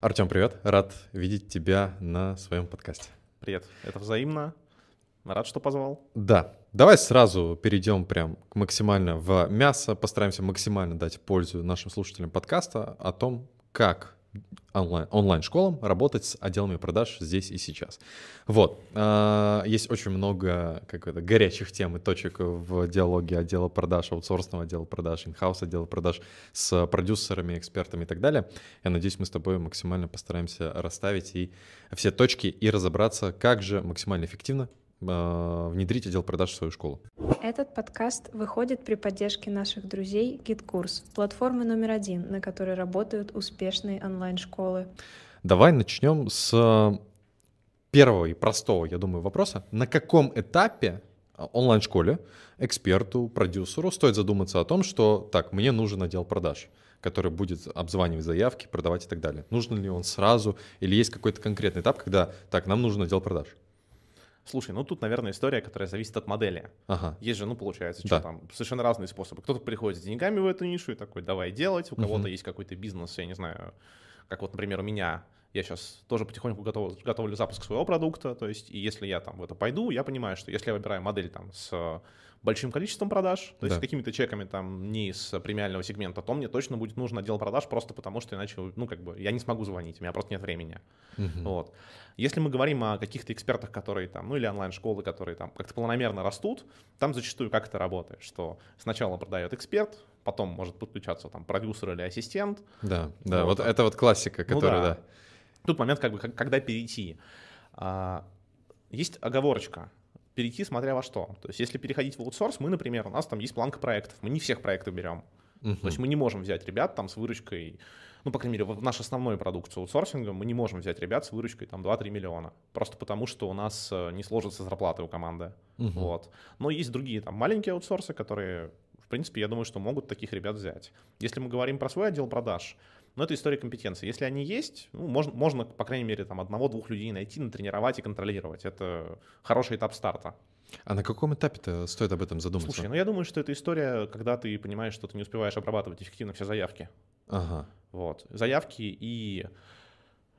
Артем, привет. Рад видеть тебя на своем подкасте. Привет. Это взаимно. Рад, что позвал. Да. Давай сразу перейдем прям максимально в мясо, постараемся максимально дать пользу нашим слушателям подкаста о том, как онлайн, онлайн-школам работать с отделами продаж здесь и сейчас. Вот. А, есть очень много как это, горячих тем и точек в диалоге отдела продаж, аутсорсного отдела продаж, инхаус отдела продаж с продюсерами, экспертами и так далее. Я надеюсь, мы с тобой максимально постараемся расставить и все точки и разобраться, как же максимально эффективно внедрить отдел продаж в свою школу. Этот подкаст выходит при поддержке наших друзей GitKurs, платформы номер один, на которой работают успешные онлайн-школы. Давай начнем с первого и простого, я думаю, вопроса. На каком этапе онлайн-школе эксперту, продюсеру стоит задуматься о том, что так, мне нужен отдел продаж? который будет обзванивать заявки, продавать и так далее. Нужно ли он сразу или есть какой-то конкретный этап, когда так, нам нужен отдел продаж? Слушай, ну тут, наверное, история, которая зависит от модели. Ага. Есть же, ну, получается, Да. что там совершенно разные способы. Кто-то приходит с деньгами в эту нишу и такой, давай делать. У Мгм. кого-то есть какой-то бизнес, я не знаю, как вот, например, у меня. Я сейчас тоже потихоньку готов, готовлю запуск своего продукта. То есть, и если я там в это пойду, я понимаю, что если я выбираю модель там с большим количеством продаж, то есть Да. с какими-то чеками там не из премиального сегмента, то мне точно будет нужен отдел продаж просто потому, что иначе, ну, как бы, я не смогу звонить, у меня просто нет времени. Мгм. Вот. Если мы говорим о каких-то экспертах, которые там, ну или онлайн-школы, которые там как-то планомерно растут, там зачастую как это работает, что сначала продает эксперт, потом может подключаться там продюсер или ассистент. Да, да, Вот. вот это вот классика, Ну которая, да. да. Тут момент, как бы, когда перейти. А, есть оговорочка. Перейти смотря во что. То есть, если переходить в аутсорс, мы, например, у нас там есть планка проектов. Мы не всех проектов берем. Мгм. То есть мы не можем взять ребят там с выручкой, ну, по крайней мере, в нашу основную продукцию аутсорсинга мы не можем взять ребят с выручкой там 2-3 миллиона. Просто потому, что у нас э, не сложится зарплата у команды. Мгм. Вот. Но есть другие там маленькие аутсорсы, которые, в принципе, я думаю, что могут таких ребят взять. Если мы говорим про свой отдел продаж, ну, это история компетенции. Если они есть, ну, можно, можно, по крайней мере, там одного-двух людей найти, натренировать и контролировать. Это хороший этап старта. А на каком этапе-то стоит об этом задуматься? Слушай, ну я думаю, что это история, когда ты понимаешь, что ты не успеваешь обрабатывать эффективно все заявки. Ага. Вот. Заявки и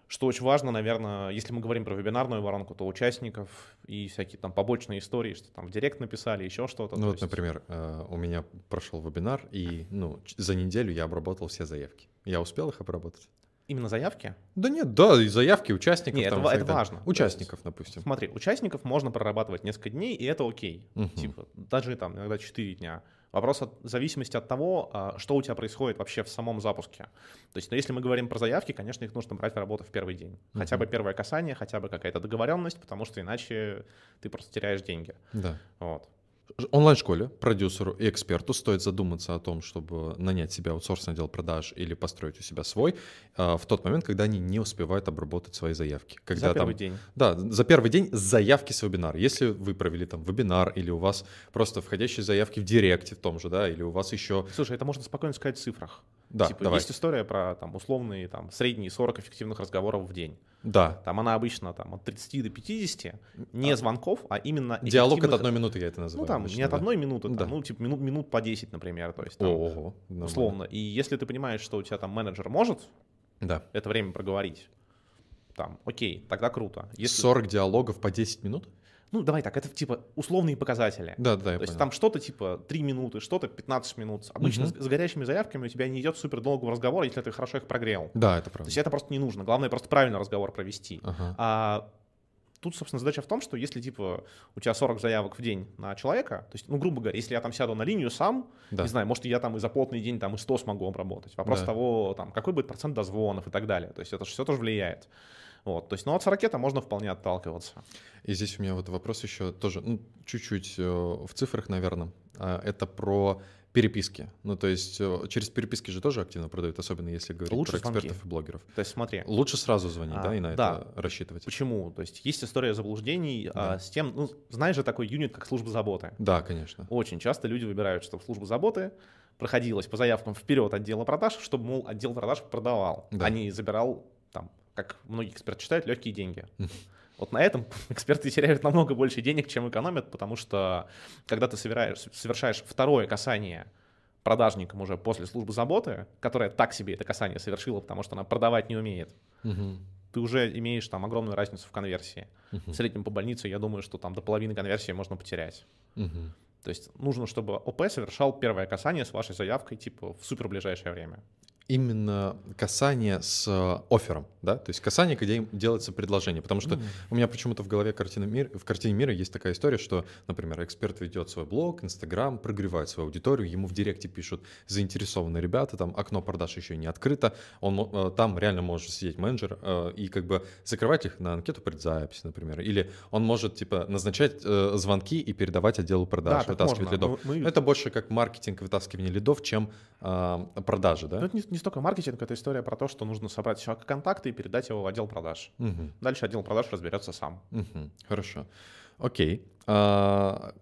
что очень важно, наверное, если мы говорим про вебинарную воронку, то участников и всякие там побочные истории, что там в директ написали, еще что-то. Ну вот, есть- например, э, у меня прошел вебинар, и ну, за неделю я обработал все заявки. Я успел их обработать? Именно заявки? Да нет, да, и заявки участников. Не, это там, это далее. важно. Участников, допустим. Смотри, участников можно прорабатывать несколько дней, и это окей. Мгм. Типа, даже там иногда 4 дня. Вопрос от в зависимости от того, а, что у тебя происходит вообще в самом запуске. То есть, ну, если мы говорим про заявки, конечно, их нужно брать в работу в первый день. Хотя бы первое касание, хотя бы какая-то договоренность, потому что иначе ты просто теряешь деньги. Да. Вот. Онлайн-школе продюсеру и эксперту стоит задуматься о том, чтобы нанять себя аутсорсный отдел продаж или построить у себя свой а, в тот момент, когда они не успевают обработать свои заявки. Когда За там первый день. Да, за первый день заявки с вебинара. Если вы провели там вебинар, или у вас просто входящие заявки в директе в том же, да, или у вас еще... Слушай, это можно спокойно сказать в цифрах. Да, типа, давай. есть история про там условные там средние 40 эффективных разговоров в день. Да, Там она обычно там от 30 до 50, не А. звонков, а именно диалог от одной минуты я это называю. Ну там обычно, не от да. одной минуты, там, Да. ну типа минут, минут по 10, например, то есть там, Ого, условно. И если ты понимаешь, что у тебя там менеджер может Да. это время проговорить, там, окей, тогда круто. Если, 40 диалогов по 10 минут? Ну давай так, это типа условные показатели. Да, да, я То есть понял. там что-то типа 3 минуты, что-то 15 минут. Обычно Мгм. с, с горячими заявками у тебя не идет супер долгого разговора, если ты хорошо их прогрел. Да, это То правда. есть это просто не нужно. Главное просто правильно разговор провести. Ага. А тут, собственно, задача в том, что если, типа, у тебя 40 заявок в день на человека, то есть, ну, грубо говоря, если я там сяду на линию сам, Да. не знаю, может, я там и за плотный день там и 100 смогу обработать. Вопрос Да. того, там, какой будет процент дозвонов и так далее. То есть это все тоже влияет. Вот, то есть, ну, от 40 можно вполне отталкиваться. И здесь у меня вот вопрос еще тоже, ну, чуть-чуть э, в цифрах, наверное. А, Это про переписки. Ну, то есть э, через переписки же тоже активно продают, особенно если говорить Лучше про звонки. экспертов и блогеров. То есть смотри, Лучше сразу звонить, А, да, и на да. это рассчитывать. почему? То есть есть история заблуждений а, Да. с тем, ну, знаешь же такой юнит, как служба заботы. Да, конечно. Очень часто люди выбирают, чтобы служба заботы проходилась по заявкам вперед отдела продаж, чтобы, мол, отдел продаж продавал, Да. а не забирал, как многие эксперты считают, легкие деньги. Вот на этом эксперты теряют намного больше денег, чем экономят, потому что когда ты совершаешь, совершаешь второе касание продажником уже после службы заботы, которая так себе это касание совершила, потому что она продавать не умеет, Мгм. ты уже имеешь там огромную разницу в конверсии. Мгм. В среднем по больнице, я думаю, что там до половины конверсии можно потерять. Мгм. То есть нужно, чтобы ОП совершал первое касание с вашей заявкой типа в супер ближайшее время. Именно касание с э, оффером, да, то есть касание, где им делается предложение, потому что у меня почему-то в голове картины мир, в картине мира есть такая история, что, например, эксперт ведет свой блог, Инстаграм, прогревает свою аудиторию, ему в директе пишут заинтересованные ребята, там окно продаж еще не открыто, он э, там реально может сидеть менеджер э, и как бы закрывать их на анкету предзаписи, например, или он может типа назначать звонки и передавать отделу продаж, так вытаскивать лидов. Мы- Это больше как маркетинг, вытаскивание лидов, чем продажи, да? Но это не, не столько маркетинг, это история про то, что нужно собрать человека контакты и передать его в отдел продаж. Мгм. Дальше отдел продаж разберется сам. Мгм. Хорошо. Окей. А,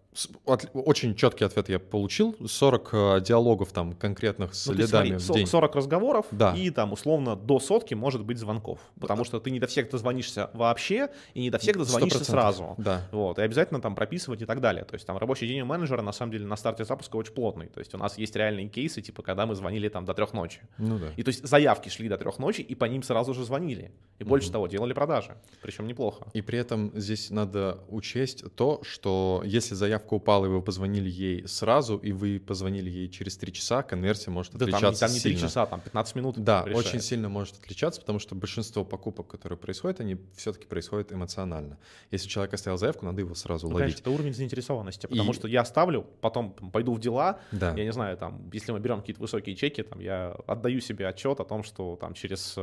очень четкий ответ я получил. 40 э, диалогов там конкретных с Ну, лидами смотри, в день. 40 разговоров, Да. и там условно до сотки может быть звонков. Потому что ты не до всех дозвонишься вообще, и не до всех дозвонишься 100%. сразу. Да. Вот, и обязательно там прописывать и так далее. То есть там рабочий день у менеджера на самом деле на старте запуска очень плотный. То есть у нас есть реальные кейсы, типа когда мы звонили там до трех ночи. Ну да. И то есть заявки шли до трех ночи, и по ним сразу же звонили. И больше того, делали продажи. Причем неплохо. И при этом здесь надо учесть то, что если заявка упала, и вы позвонили ей сразу, и вы позвонили ей через 3 часа, конверсия может Да там, отличаться там не 3 сильно. часа, там 15 минут. Да, решает. очень сильно может отличаться, потому что большинство покупок, которые происходят, они все-таки происходят эмоционально. Если человек оставил заявку, надо его сразу Ну, конечно, ловить. это уровень заинтересованности, потому И- что я ставлю, потом пойду в дела, Да. я не знаю, там, если мы берем какие-то высокие чеки, там, я отдаю себе отчет о том, что там через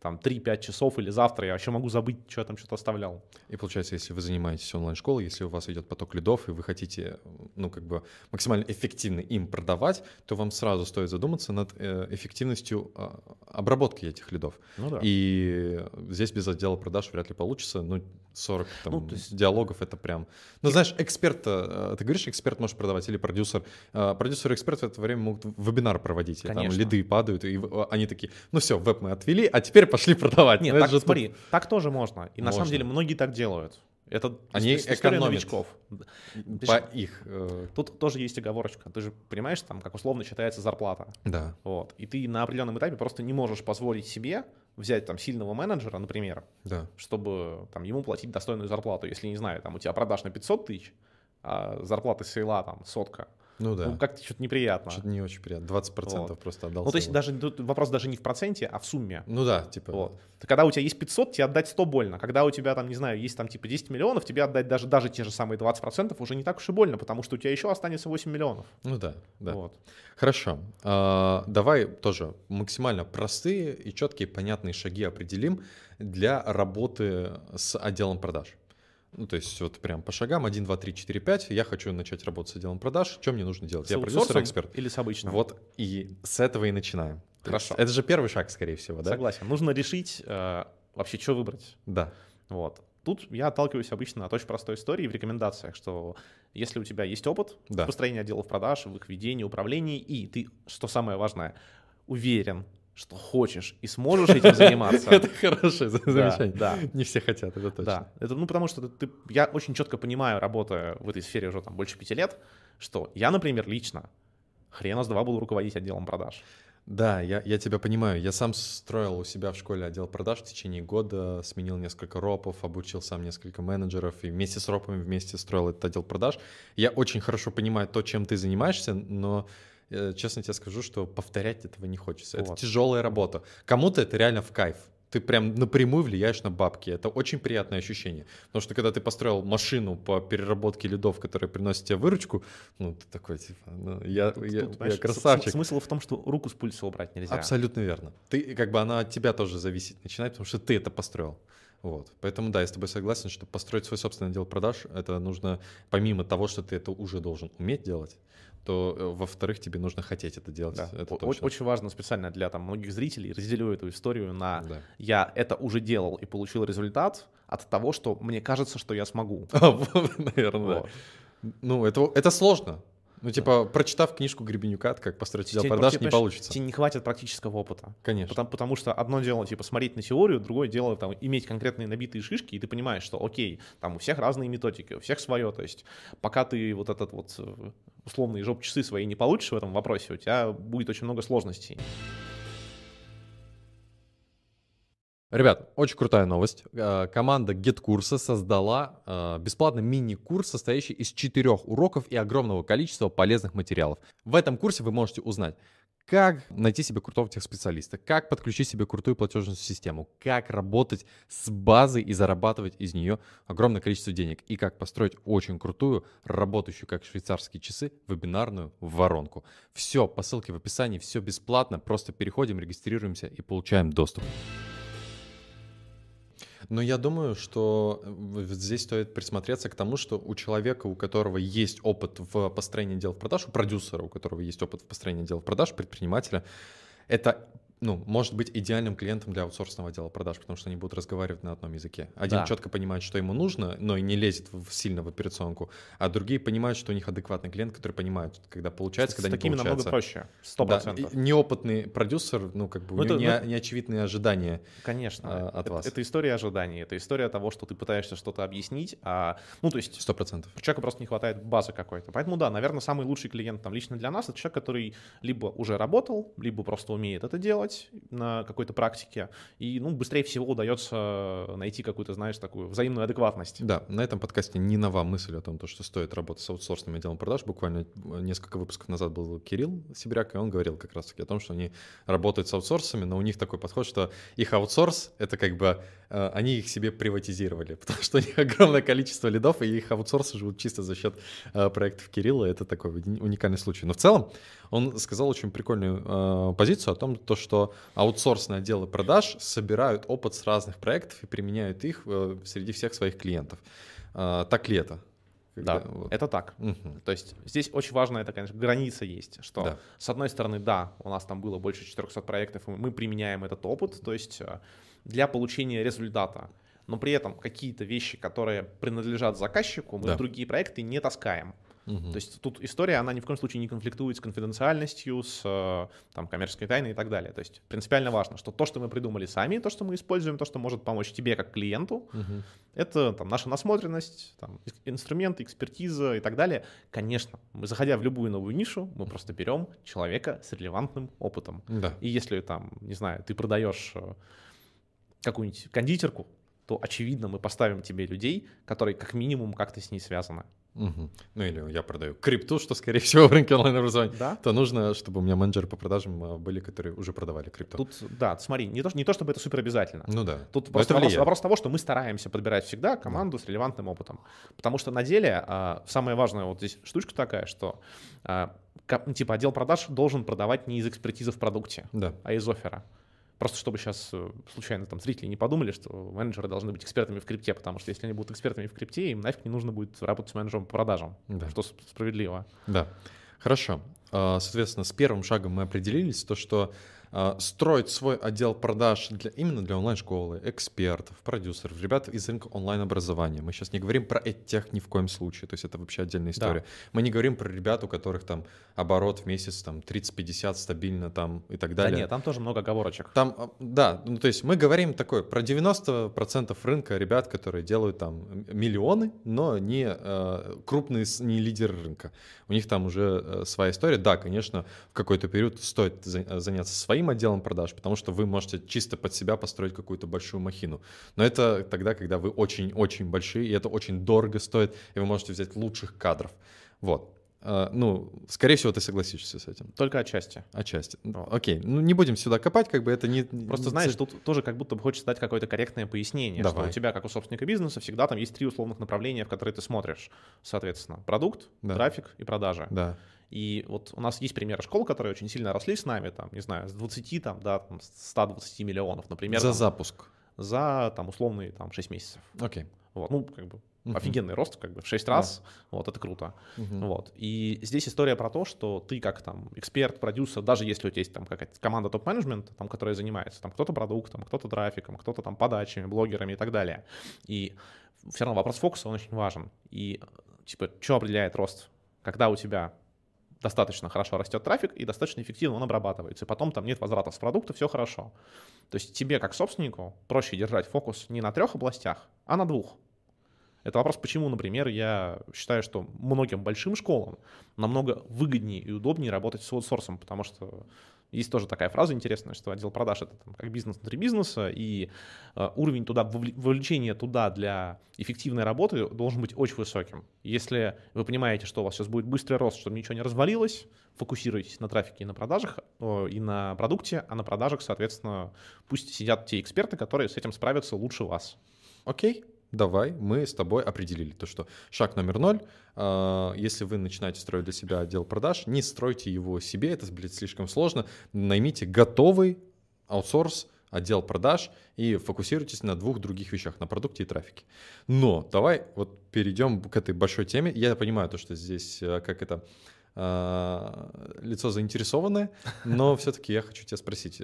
там, 3-5 часов или завтра я вообще могу забыть, что я там что-то оставлял. И получается, если вы занимаетесь онлайн-школой, если у вас идет поток лидов, и вы хотите, ну, как бы максимально эффективно им продавать, то вам сразу стоит задуматься над э, эффективностью а, обработки этих лидов. Ну да. И здесь без отдела продаж вряд ли получится. Ну, 40 там, Ну, то есть- диалогов это прям. Ну, знаешь, эксперт, э, ты говоришь, эксперт может продавать или продюсер. Э, Продюсер и эксперт в это время могут вебинар проводить. и там лиды падают, и в- они такие, ну все, веб мы отвели, а теперь пошли продавать. Нет, Ну, так, же смотри, так тоже можно. И на самом Можно. деле многие так делают. Это Они ис- история экономят. новичков. тут по их... э, Тут тоже есть оговорочка. Ты же понимаешь, там, как условно считается зарплата. Да. Вот. И ты на определенном этапе просто не можешь позволить себе взять там сильного менеджера, например, Да. чтобы там ему платить достойную зарплату. Если, не знаю, там у тебя продаж на 500 тысяч, а зарплата сейла там сотка. Ну да. Ну, как-то что-то неприятно. Что-то не очень приятно. 20% Вот. просто отдал. Ну, то есть даже тут вопрос даже не в проценте, а в сумме. Ну да, типа... Вот. Когда у тебя есть 500, тебе отдать 100 больно. Когда у тебя там, не знаю, есть там типа 10 миллионов, тебе отдать даже, даже те же самые 20% уже не так уж и больно, потому что у тебя еще останется 8 миллионов. Ну да, да. Вот. Хорошо. А, давай тоже максимально простые и четкие, понятные шаги определим для работы с отделом продаж. Ну, то есть вот прям по шагам 1, 2, 3, 4, 5. Я хочу начать работать с отделом продаж. Что мне нужно делать? С Я продюсер, эксперт. Или с обычным? Вот и с этого и начинаем. Хорошо. Это же первый шаг, скорее всего, да? Согласен. Нужно решить э, вообще, что выбрать. Да. Вот. Тут я отталкиваюсь обычно от очень простой истории в рекомендациях, что если у тебя есть опыт Да. в построении отделов продаж, в их ведении, управлении, и ты, что самое важное, уверен, что хочешь и сможешь этим заниматься. Это хорошее замечание. да. Не все хотят, это точно. Да, это ну потому что ты, я очень четко понимаю, работая в этой сфере уже там больше пяти лет, что я, например, лично хрена с два буду руководить отделом продаж. Да, я, я тебя понимаю. Я сам строил у себя в школе отдел продаж в течение года, сменил несколько ропов, обучил сам несколько менеджеров и вместе с ропами вместе строил этот отдел продаж. Я очень хорошо понимаю то, чем ты занимаешься, но честно тебе скажу, что повторять этого не хочется. Это Вот. тяжелая работа. Кому-то это реально в кайф. Ты прям напрямую влияешь на бабки. Это очень приятное ощущение. Потому что когда ты построил машину по переработке лидов, которая приносит тебе выручку, ну, ты такой, типа, ну, я, Тут- я, тут, я с- красавчик. Смысл в том, что руку с пульса убрать нельзя. Абсолютно верно. Ты, как бы, она от тебя тоже зависит начинает, потому что ты это построил. Вот. Поэтому, да, я с тобой согласен, что построить свой собственный отдел продаж, это нужно, помимо того, что ты это уже должен уметь делать, то, э, во-вторых, тебе нужно хотеть это делать. Да. Это точно. Очень важно специально для там, многих зрителей разделю эту историю на Да. я это уже делал и получил результат от того, что мне кажется, что я смогу. Наверное, да. Ну, это, это сложно. Ну, типа, прочитав книжку Гребенюка, как построить отдел продаж, не получится. Тебе не хватит практического опыта. Конечно. Потому, потому что одно дело, типа, смотреть на теорию, другое дело, там, иметь конкретные набитые шишки, и ты понимаешь, что, окей, там у всех разные методики, у всех свое, то есть пока ты вот этот вот э, условные жоп-часы свои не получишь в этом вопросе, у тебя будет очень много сложностей. Ребят, очень крутая новость. Э, Команда GetCursa создала э, бесплатный мини-курс, состоящий из четырех уроков и огромного количества полезных материалов. В этом курсе вы можете узнать, как найти себе крутого техспециалиста, как подключить себе крутую платежную систему, как работать с базой и зарабатывать из нее огромное количество денег, и как построить очень крутую, работающую как швейцарские часы, вебинарную воронку. Все по ссылке в описании, все бесплатно, просто переходим, регистрируемся и получаем доступ. Но я думаю, что э, здесь стоит присмотреться к тому, что у человека, у которого есть опыт в построении дел в продаж, у продюсера, у которого есть опыт в построении дел в продаж, предпринимателя, это ну, может быть идеальным клиентом для аутсорсного отдела продаж, потому что они будут разговаривать на одном языке. Один Да. четко понимает, что ему нужно, но и не лезет в, сильно в операционку, а другие понимают, что у них адекватный клиент, который понимает, когда получается, С когда не такими намного получается. проще, сто Да, процентов. и неопытный продюсер, ну, как бы, Ну, у него это- не, ну, неочевидные ожидания. Конечно. а, от это, вас. это история ожиданий, это история того, что ты пытаешься что-то объяснить, а, ну, то есть Сто процентов. человеку просто не хватает базы какой-то. Поэтому, да, наверное, самый лучший клиент там лично для нас — это человек, который либо уже работал, либо просто умеет это делать на какой-то практике, и, ну, быстрее всего удается найти какую-то, знаешь, такую взаимную адекватность. Да, на этом подкасте не нова мысль о том, то, что стоит работать с аутсорсным отделом продаж. Буквально э, несколько выпусков назад был Кирилл Сибиряк, и он говорил как раз-таки о том, что они работают с аутсорсами, но у них такой подход, что их аутсорс — это как бы э, они их себе приватизировали, потому что у них огромное количество лидов, и их аутсорсы живут чисто за счет э, проектов Кирилла. Это такой уни- уникальный случай. Но в целом он сказал очень прикольную позицию о том, то, что аутсорсные отделы продаж собирают опыт с разных проектов и применяют их э, среди всех своих клиентов. А, так ли это? Да, Когда вот- это так. Мгм. То есть здесь очень важная это, конечно, граница есть, что Да. с одной стороны, да, у нас там было больше 400 проектов, и мы применяем этот опыт, то есть э, для получения результата. Но при этом какие-то вещи, которые принадлежат заказчику, мы Да. в другие проекты не таскаем. Мгм. То есть тут история, она ни в коем случае не конфликтует с конфиденциальностью, с э, там, коммерческой тайной и так далее. То есть принципиально важно, что то, что мы придумали сами, то, что мы используем, то, что может помочь тебе как клиенту, Мгм. это там, наша насмотренность, там, инструменты, экспертиза и так далее. Конечно, мы, заходя в любую новую нишу, мы просто берем человека с релевантным опытом. Да. И если там, не знаю, ты продаешь э, какую-нибудь кондитерку, то, очевидно, мы поставим тебе людей, которые как минимум как-то с ней связаны. Мгм. Ну или я продаю крипту, что скорее всего в рынке онлайн-образования. Да? То нужно, чтобы у меня менеджеры по продажам а, были, которые уже продавали крипту. Тут, да, смотри, не то, не то чтобы это супер обязательно. Ну да. Тут Но просто вопрос, влияет. вопрос того, что мы стараемся подбирать всегда команду с релевантным опытом. Потому что на деле а, самая важная вот здесь штучка такая, что ну, типа отдел продаж должен продавать не из экспертизы в продукте, Да. а из оффера. Просто чтобы сейчас случайно там зрители не подумали, что менеджеры должны быть экспертами в крипте, потому что если они будут экспертами в крипте, им нафиг не нужно будет работать с менеджером по продажам, Да. что справедливо. Да. Хорошо. А, Соответственно, с первым шагом мы определились, то, что строить свой отдел продаж для, именно для онлайн-школы, экспертов, продюсеров, ребят из рынка онлайн-образования. Мы сейчас не говорим про тех ни в коем случае, то есть это вообще отдельная Да. история. Мы не говорим про ребят, у которых там оборот в месяц там 30-50 стабильно там и так Да далее. нет, там тоже много оговорочек. Там, а, да, ну то есть мы говорим такое про 90% рынка ребят, которые делают там миллионы, но не э, крупные, не лидеры рынка. У них там уже э, своя история. Да, конечно, в какой-то период стоит за- заняться своим отделом продаж, потому что вы можете чисто под себя построить какую-то большую махину. Но это тогда, когда вы очень-очень большие, и это очень дорого стоит, и вы можете взять лучших кадров. Вот. Э, Ну, скорее всего, ты согласишься с этим. Только отчасти. Отчасти. Вот. Окей, ну не будем сюда копать, как бы это не... Просто не знаешь, тут тоже как будто бы хочется дать какое-то корректное пояснение, Давай. что у тебя, как у собственника бизнеса, всегда там есть три условных направления, в которые ты смотришь. Соответственно, продукт, Да. трафик и продажи. Да. И вот у нас есть примеры школ, которые очень сильно росли с нами, там, не знаю, с 20, там, да, там, с 120 миллионов, например, За там, запуск. за там, условные там, 6 месяцев. Окей. Вот, ну, как бы Мгм. офигенный рост, как бы в 6 раз, вот, это круто. Мгм. Вот. И здесь история про то, что ты как там эксперт, продюсер, даже если у тебя есть там какая-то команда топ-менеджмента, там, которая занимается, там кто-то продуктом, кто-то трафиком, кто-то там подачами, блогерами и так далее. И все равно вопрос фокуса, он очень важен. И типа, что определяет рост? Когда у тебя достаточно хорошо растет трафик и достаточно эффективно он обрабатывается, и потом там нет возврата с продукта, все хорошо. То есть тебе, как собственнику, проще держать фокус не на трех областях, а на двух. Это вопрос, почему, например, я считаю, что многим большим школам намного выгоднее и удобнее работать с аутсорсом, потому что есть тоже такая фраза интересная, что отдел продаж это там, как бизнес внутри бизнеса, и э, уровень туда, вовлечения туда для эффективной работы должен быть очень высоким. Если вы понимаете, что у вас сейчас будет быстрый рост, чтобы ничего не развалилось, фокусируйтесь на трафике и на продажах, и на продукте, а на продажах, соответственно, пусть сидят те эксперты, которые с этим справятся лучше вас. Окей, давай, мы с тобой определили то, что шаг номер ноль, если вы начинаете строить для себя отдел продаж, не стройте его себе, это, блядь, слишком сложно, наймите готовый аутсорс, отдел продаж и фокусируйтесь на двух других вещах, на продукте и трафике. Но давай вот перейдем к этой большой теме. Я понимаю то, что здесь э, как это э, лицо заинтересованное, но все-таки я хочу тебя спросить,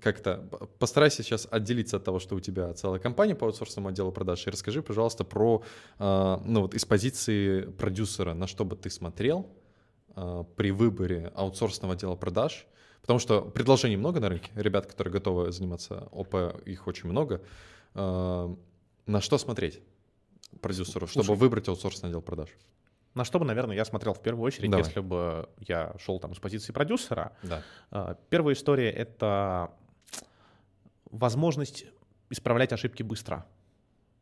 как-то постарайся сейчас отделиться от того, что у тебя целая компания по аутсорсному отделу продаж, и расскажи, пожалуйста, про, а, ну вот из позиции продюсера, на что бы ты смотрел а, при выборе аутсорсного отдела продаж, потому что предложений много на рынке, ребят, которые готовы заниматься ОП, их очень много. А, на что смотреть продюсеру, чтобы Слушай, выбрать аутсорсный отдел продаж? На что бы, наверное, я смотрел в первую очередь, Давай. если бы я шел там с позиции продюсера. Да. А, первая история — это возможность исправлять ошибки быстро.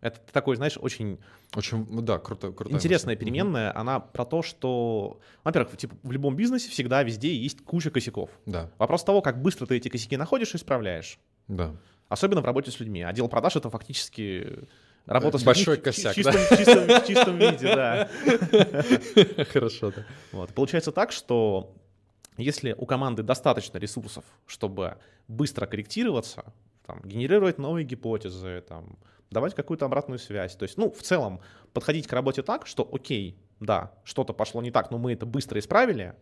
Это такой, знаешь, очень... Очень, да, круто. круто интересная мысль. переменная. Угу. Она про то, что, во-первых, типа, в любом бизнесе всегда везде есть куча косяков. Да. Вопрос того, как быстро ты эти косяки находишь и исправляешь. Да. Особенно в работе с людьми. Отдел продаж — это фактически Работа с Большой косяк, чистом, да? чистом, в чистом виде, да. Хорошо, да. Вот. Получается так, что если у команды достаточно ресурсов, чтобы быстро корректироваться, там, генерировать новые гипотезы, там, давать какую-то обратную связь, то есть, ну, в целом, подходить к работе так, что, окей, да, что-то пошло не так, но мы это быстро исправили,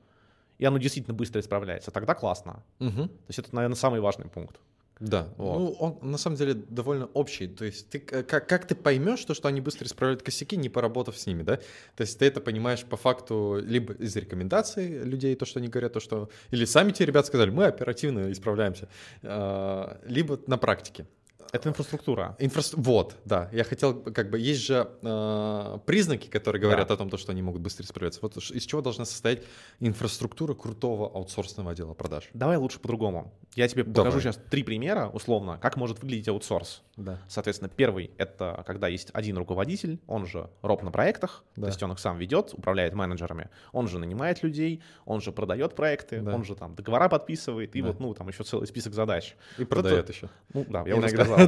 и оно действительно быстро исправляется, тогда классно. Угу. То есть это, наверное, самый важный пункт. Да, вот. ну он на самом деле довольно общий. То есть ты как, как ты поймешь то, что они быстро исправляют косяки, не поработав с ними, да? То есть ты это понимаешь по факту либо из рекомендаций людей, то, что они говорят, то, что... Или сами те ребята сказали, мы оперативно исправляемся. А, либо на практике. Это инфраструктура. Инфра... Вот, да. Я хотел, как бы, есть же э, признаки, которые говорят да. о том, что они могут быстрее справляться. Вот из чего должна состоять инфраструктура крутого аутсорсного отдела продаж? Давай лучше по-другому. Я тебе Давай. покажу сейчас три примера, условно, как может выглядеть аутсорс. Да. Соответственно, первый — это когда есть один руководитель, он же роб на проектах, да. то есть он их сам ведет, управляет менеджерами, он же нанимает людей, он же продает проекты, да. он же там договора подписывает, и да. вот, ну, там еще целый список задач. И продает еще. Ну, да, я Иногда. уже сказал.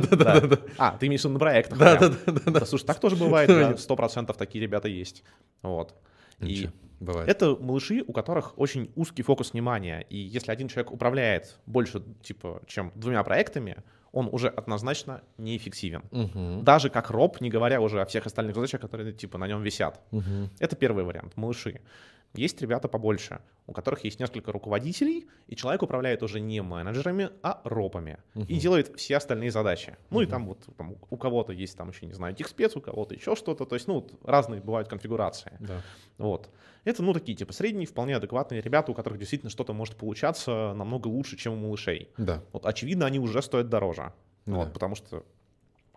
А, ты имеешь в виду на проектах? Да, да, да. Слушай, так тоже бывает, сто процентов такие ребята есть. Вот. И бывает. это малыши, у которых очень узкий фокус внимания. И если один человек управляет больше, типа, чем двумя проектами, он уже однозначно неэффективен. Угу. Даже как роб, не говоря уже о всех остальных задачах, которые типа на нем висят. Угу. Это первый вариант, малыши. Есть ребята побольше, у которых есть несколько руководителей, и человек управляет уже не менеджерами, а ропами. Uh-huh. И делает все остальные задачи. Ну uh-huh. и там вот там, у кого-то есть там еще, не знаю, техспец, у кого-то еще что-то. То есть, ну, вот, разные бывают конфигурации. Да. Вот. Это, ну, такие, типа, средние, вполне адекватные ребята, у которых действительно что-то может получаться намного лучше, чем у малышей. Да. Вот, очевидно, они уже стоят дороже. Да. Вот, потому что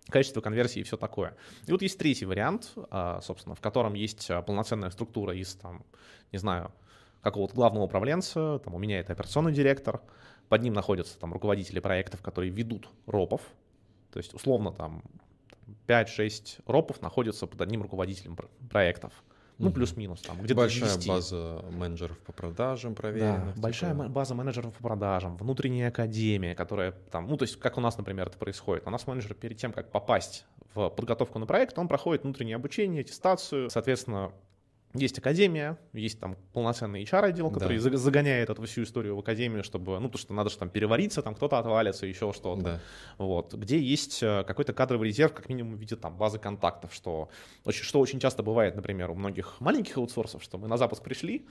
качество конверсии и все такое. И вот есть третий вариант, а, собственно, в котором есть а, полноценная структура из, там, не знаю, какого-то главного управленца, там у меня это операционный директор, под ним находятся там руководители проектов, которые ведут ропов, то есть условно там 5-6 ропов находятся под одним руководителем проектов. Ну, плюс-минус там, где-то Большая 10. база менеджеров по продажам проверенных. Да, большая типа... база менеджеров по продажам, внутренняя академия, которая там, ну, то есть, как у нас, например, это происходит. У нас менеджер перед тем, как попасть в подготовку на проект, он проходит внутреннее обучение, аттестацию, соответственно, есть академия, есть там полноценный HR-отдел, который да. загоняет эту всю историю в академию, чтобы, ну, то, что надо же там перевариться, там кто-то отвалится, еще что-то. Да. Вот. Где есть э, какой-то кадровый резерв, как минимум в виде там базы контактов, что очень, что очень часто бывает, например, у многих маленьких аутсорсов, что мы на запуск пришли,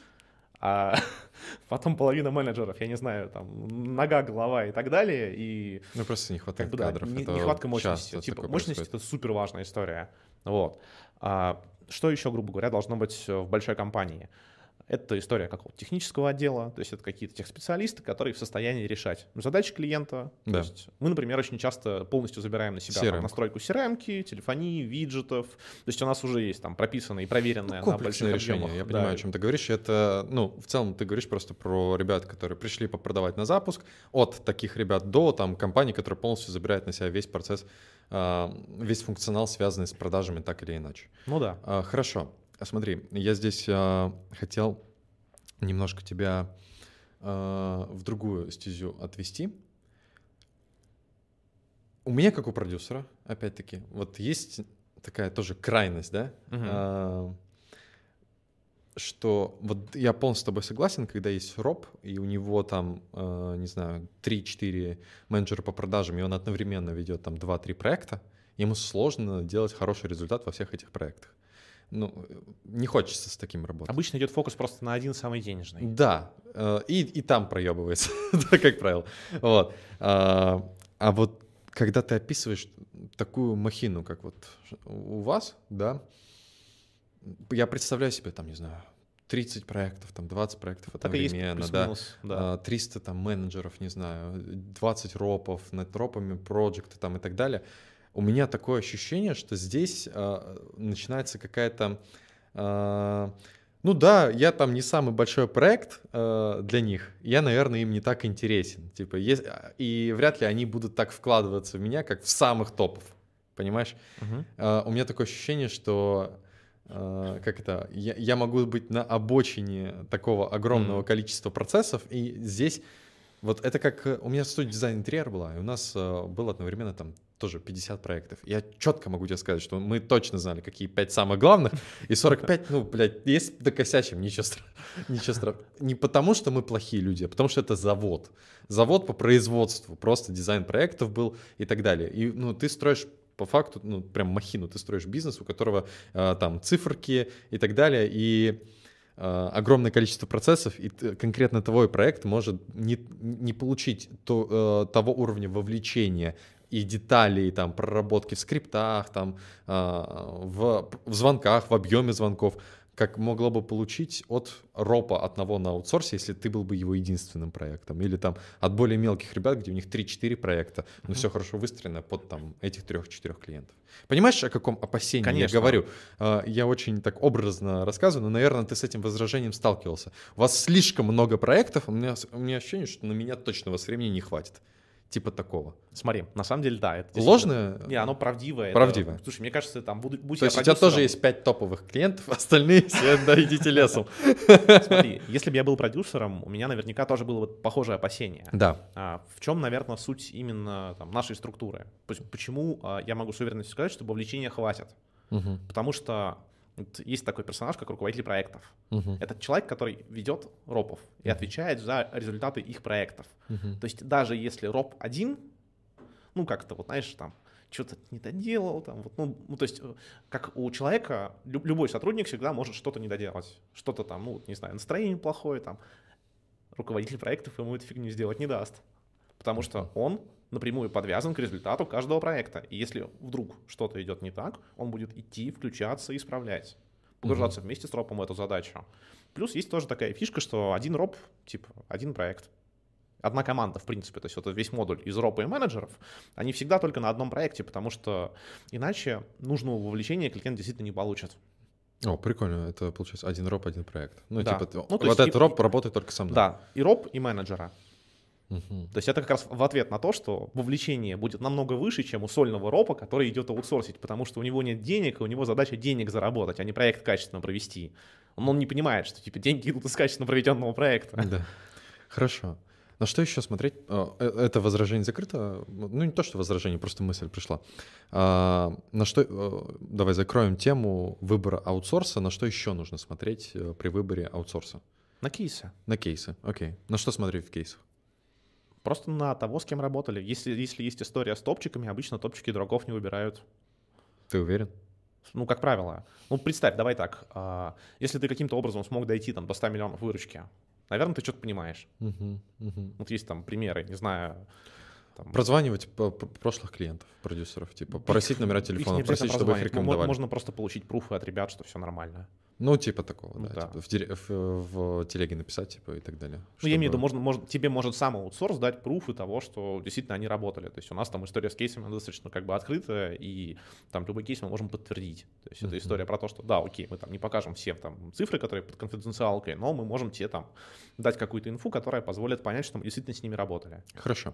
а потом половина менеджеров, я не знаю, там, нога, голова и так далее, и... Ну, просто не хватает как бы, кадров. Да, не, нехватка мощности. Типа, мощность — это супер важная история. Вот. А, что еще, грубо говоря, должно быть в большой компании? Это история какого-то технического отдела, то есть это какие-то техспециалисты, которые в состоянии решать задачи клиента. Да. То есть мы, например, очень часто полностью забираем на себя там, CRM. настройку CRM, телефонии, виджетов. То есть у нас уже есть там прописанное и проверенное Ну, на больших решение. объемах. Я Да. понимаю, о чем ты говоришь. Это, ну, в целом ты говоришь просто про ребят, которые пришли попродавать на запуск, от таких ребят до там компаний, которые полностью забирают на себя весь процесс, а, весь функционал, связанный с продажами так или иначе. Ну да. А, Хорошо. А Смотри, я здесь а, хотел немножко тебя а, в другую стезю отвести. У меня, как у продюсера, опять-таки, вот есть такая тоже крайность, да, Мгм. а, что вот я полностью с тобой согласен, когда есть роб, и у него там, а, не знаю, 3-4 менеджера по продажам, и он одновременно ведет там 2-3 проекта, ему сложно делать хороший результат во всех этих проектах. Ну, э, не хочется с таким работать. Обычно идет фокус просто на один самый денежный. Да, э, и, и там проебывается, как правило. Вот. А, а вот когда ты описываешь такую махину, как вот у вас, да, я представляю себе там, не знаю, 30 проектов, там 20 проектов и есть одновременно, да, да. а, 300 там менеджеров, не знаю, 20 ропов, над ропами проекты там и так далее. У меня такое ощущение, что здесь а, начинается какая-то... а, ну да, я там не самый большой проект а, для них, я, наверное, им не так интересен. Типа, есть, и вряд ли они будут так вкладываться в меня, как в самых топов. Понимаешь? Мгм. А, у меня такое ощущение, что а, как это, я, я могу быть на обочине такого огромного Мгм. количества процессов, и здесь вот это как э, у меня студия дизайн интерьер была, и у нас э, было одновременно там тоже 50 проектов. Я четко могу тебе сказать, что мы точно знали, какие 5 самых главных, и 45, ну, блядь, есть докосячим, ничего страшного. Ничего страшного. Не потому, что мы плохие люди, а потому что это завод. Завод по производству, просто дизайн проектов был и так далее. И, ну, ты строишь по факту, ну, прям махину, ты строишь бизнес, у которого э, там циферки и так далее, и э, огромное количество процессов, и конкретно твой проект может не, не получить то, э, того уровня вовлечения и деталей, там, проработки в скриптах, там, э, в, в звонках, в объеме звонков, как могло бы получить от ропа одного на аутсорсе, если ты был бы его единственным проектом. Или там от более мелких ребят, где у них 3-4 проекта, но Мгм. все хорошо выстроено под там этих трех-четырех клиентов. Понимаешь, о каком опасении Конечно. я говорю? А, Я очень так образно рассказываю, но, наверное, ты с этим возражением сталкивался. У вас слишком много проектов, у меня, у меня ощущение, что на меня точно у вас времени не хватит. Типа такого. Смотри, на самом деле, да. Это Ложное? Не, оно правдивое. это- Правдивое. Слушай, мне кажется, там будь То есть у тебя тоже есть пять топовых клиентов, остальные все, да, идите лесом. Смотри, если бы я был продюсером, у меня наверняка тоже было бы похожее опасение. Да. А, в чем, наверное, суть именно там, нашей структуры? Почему а, я могу с уверенностью сказать, что вовлечения хватит? Мгм, Потому что есть такой персонаж, как руководитель проектов. мгм, Это человек, который ведет ропов и отвечает за результаты их проектов. мгм. То есть даже если роп один, ну как-то вот, знаешь, там что-то не доделал, там вот, ну, ну, то есть э, как у человека лю- любой сотрудник всегда может что-то не доделать, что-то там, ну, не знаю, настроение плохое, там, руководитель проектов ему эту фигню сделать не даст, потому что он напрямую подвязан к результату каждого проекта, и если вдруг что-то идет не так, он будет идти, включаться и исправлять, погружаться вместе с ропом в эту задачу. Плюс есть тоже такая фишка, что один роп, типа, один проект, одна команда, в принципе, то есть вот весь модуль из ропа и менеджеров, они всегда только на одном проекте, потому что иначе нужного вовлечения клиент действительно не получит. О, прикольно, это получается один роп, один проект. Ну, Да. типа, Ну, вот есть этот и- роп работает только со мной. Да, и роп, и менеджера. То есть это как раз в ответ на то, что вовлечение будет намного выше, чем у сольного ропа, который идет аутсорсить, потому что у него нет денег, и у него задача денег заработать, а не проект качественно провести. Он, он не понимает, что типа деньги идут из качественно проведенного проекта. Да. Хорошо. На что еще смотреть? А, э, Это возражение закрыто? Ну, не то, что возражение, просто мысль пришла. А, На что... э, Давай закроем тему выбора аутсорса. На что еще нужно смотреть э, при выборе аутсорса? На кейсы. На кейсы, окей. На что смотреть в кейсах? Просто на того, с кем работали. Если, если есть история с топчиками, обычно топчики дураков не выбирают. Ты уверен? Ну, как правило. Ну, представь, давай так. а, Если ты каким-то образом смог дойти там, до 100 миллионов выручки, наверное, ты что-то понимаешь. Мгм, мгм. Вот есть там примеры, не знаю. там, Прозванивать прошлых клиентов, продюсеров, типа, просить номера телефона, просить, чтобы их рекомендовали. Можно просто получить пруфы от ребят, что все нормально. Ну, типа такого, да. да. типа в, дире- в- в телеге написать, типа, и так далее. Ну, я имею в виду, Чтобы- можно, может, тебе может сам аутсорс дать пруфы того, что действительно они работали. То есть у нас там история с кейсами достаточно как бы открытая, и там любой кейс мы можем подтвердить. То есть это Мгм. история про то, что да, окей, мы там не покажем всем там цифры, которые под конфиденциалкой, но мы можем тебе там дать какую-то инфу, которая позволит понять, что мы действительно с ними работали. Хорошо.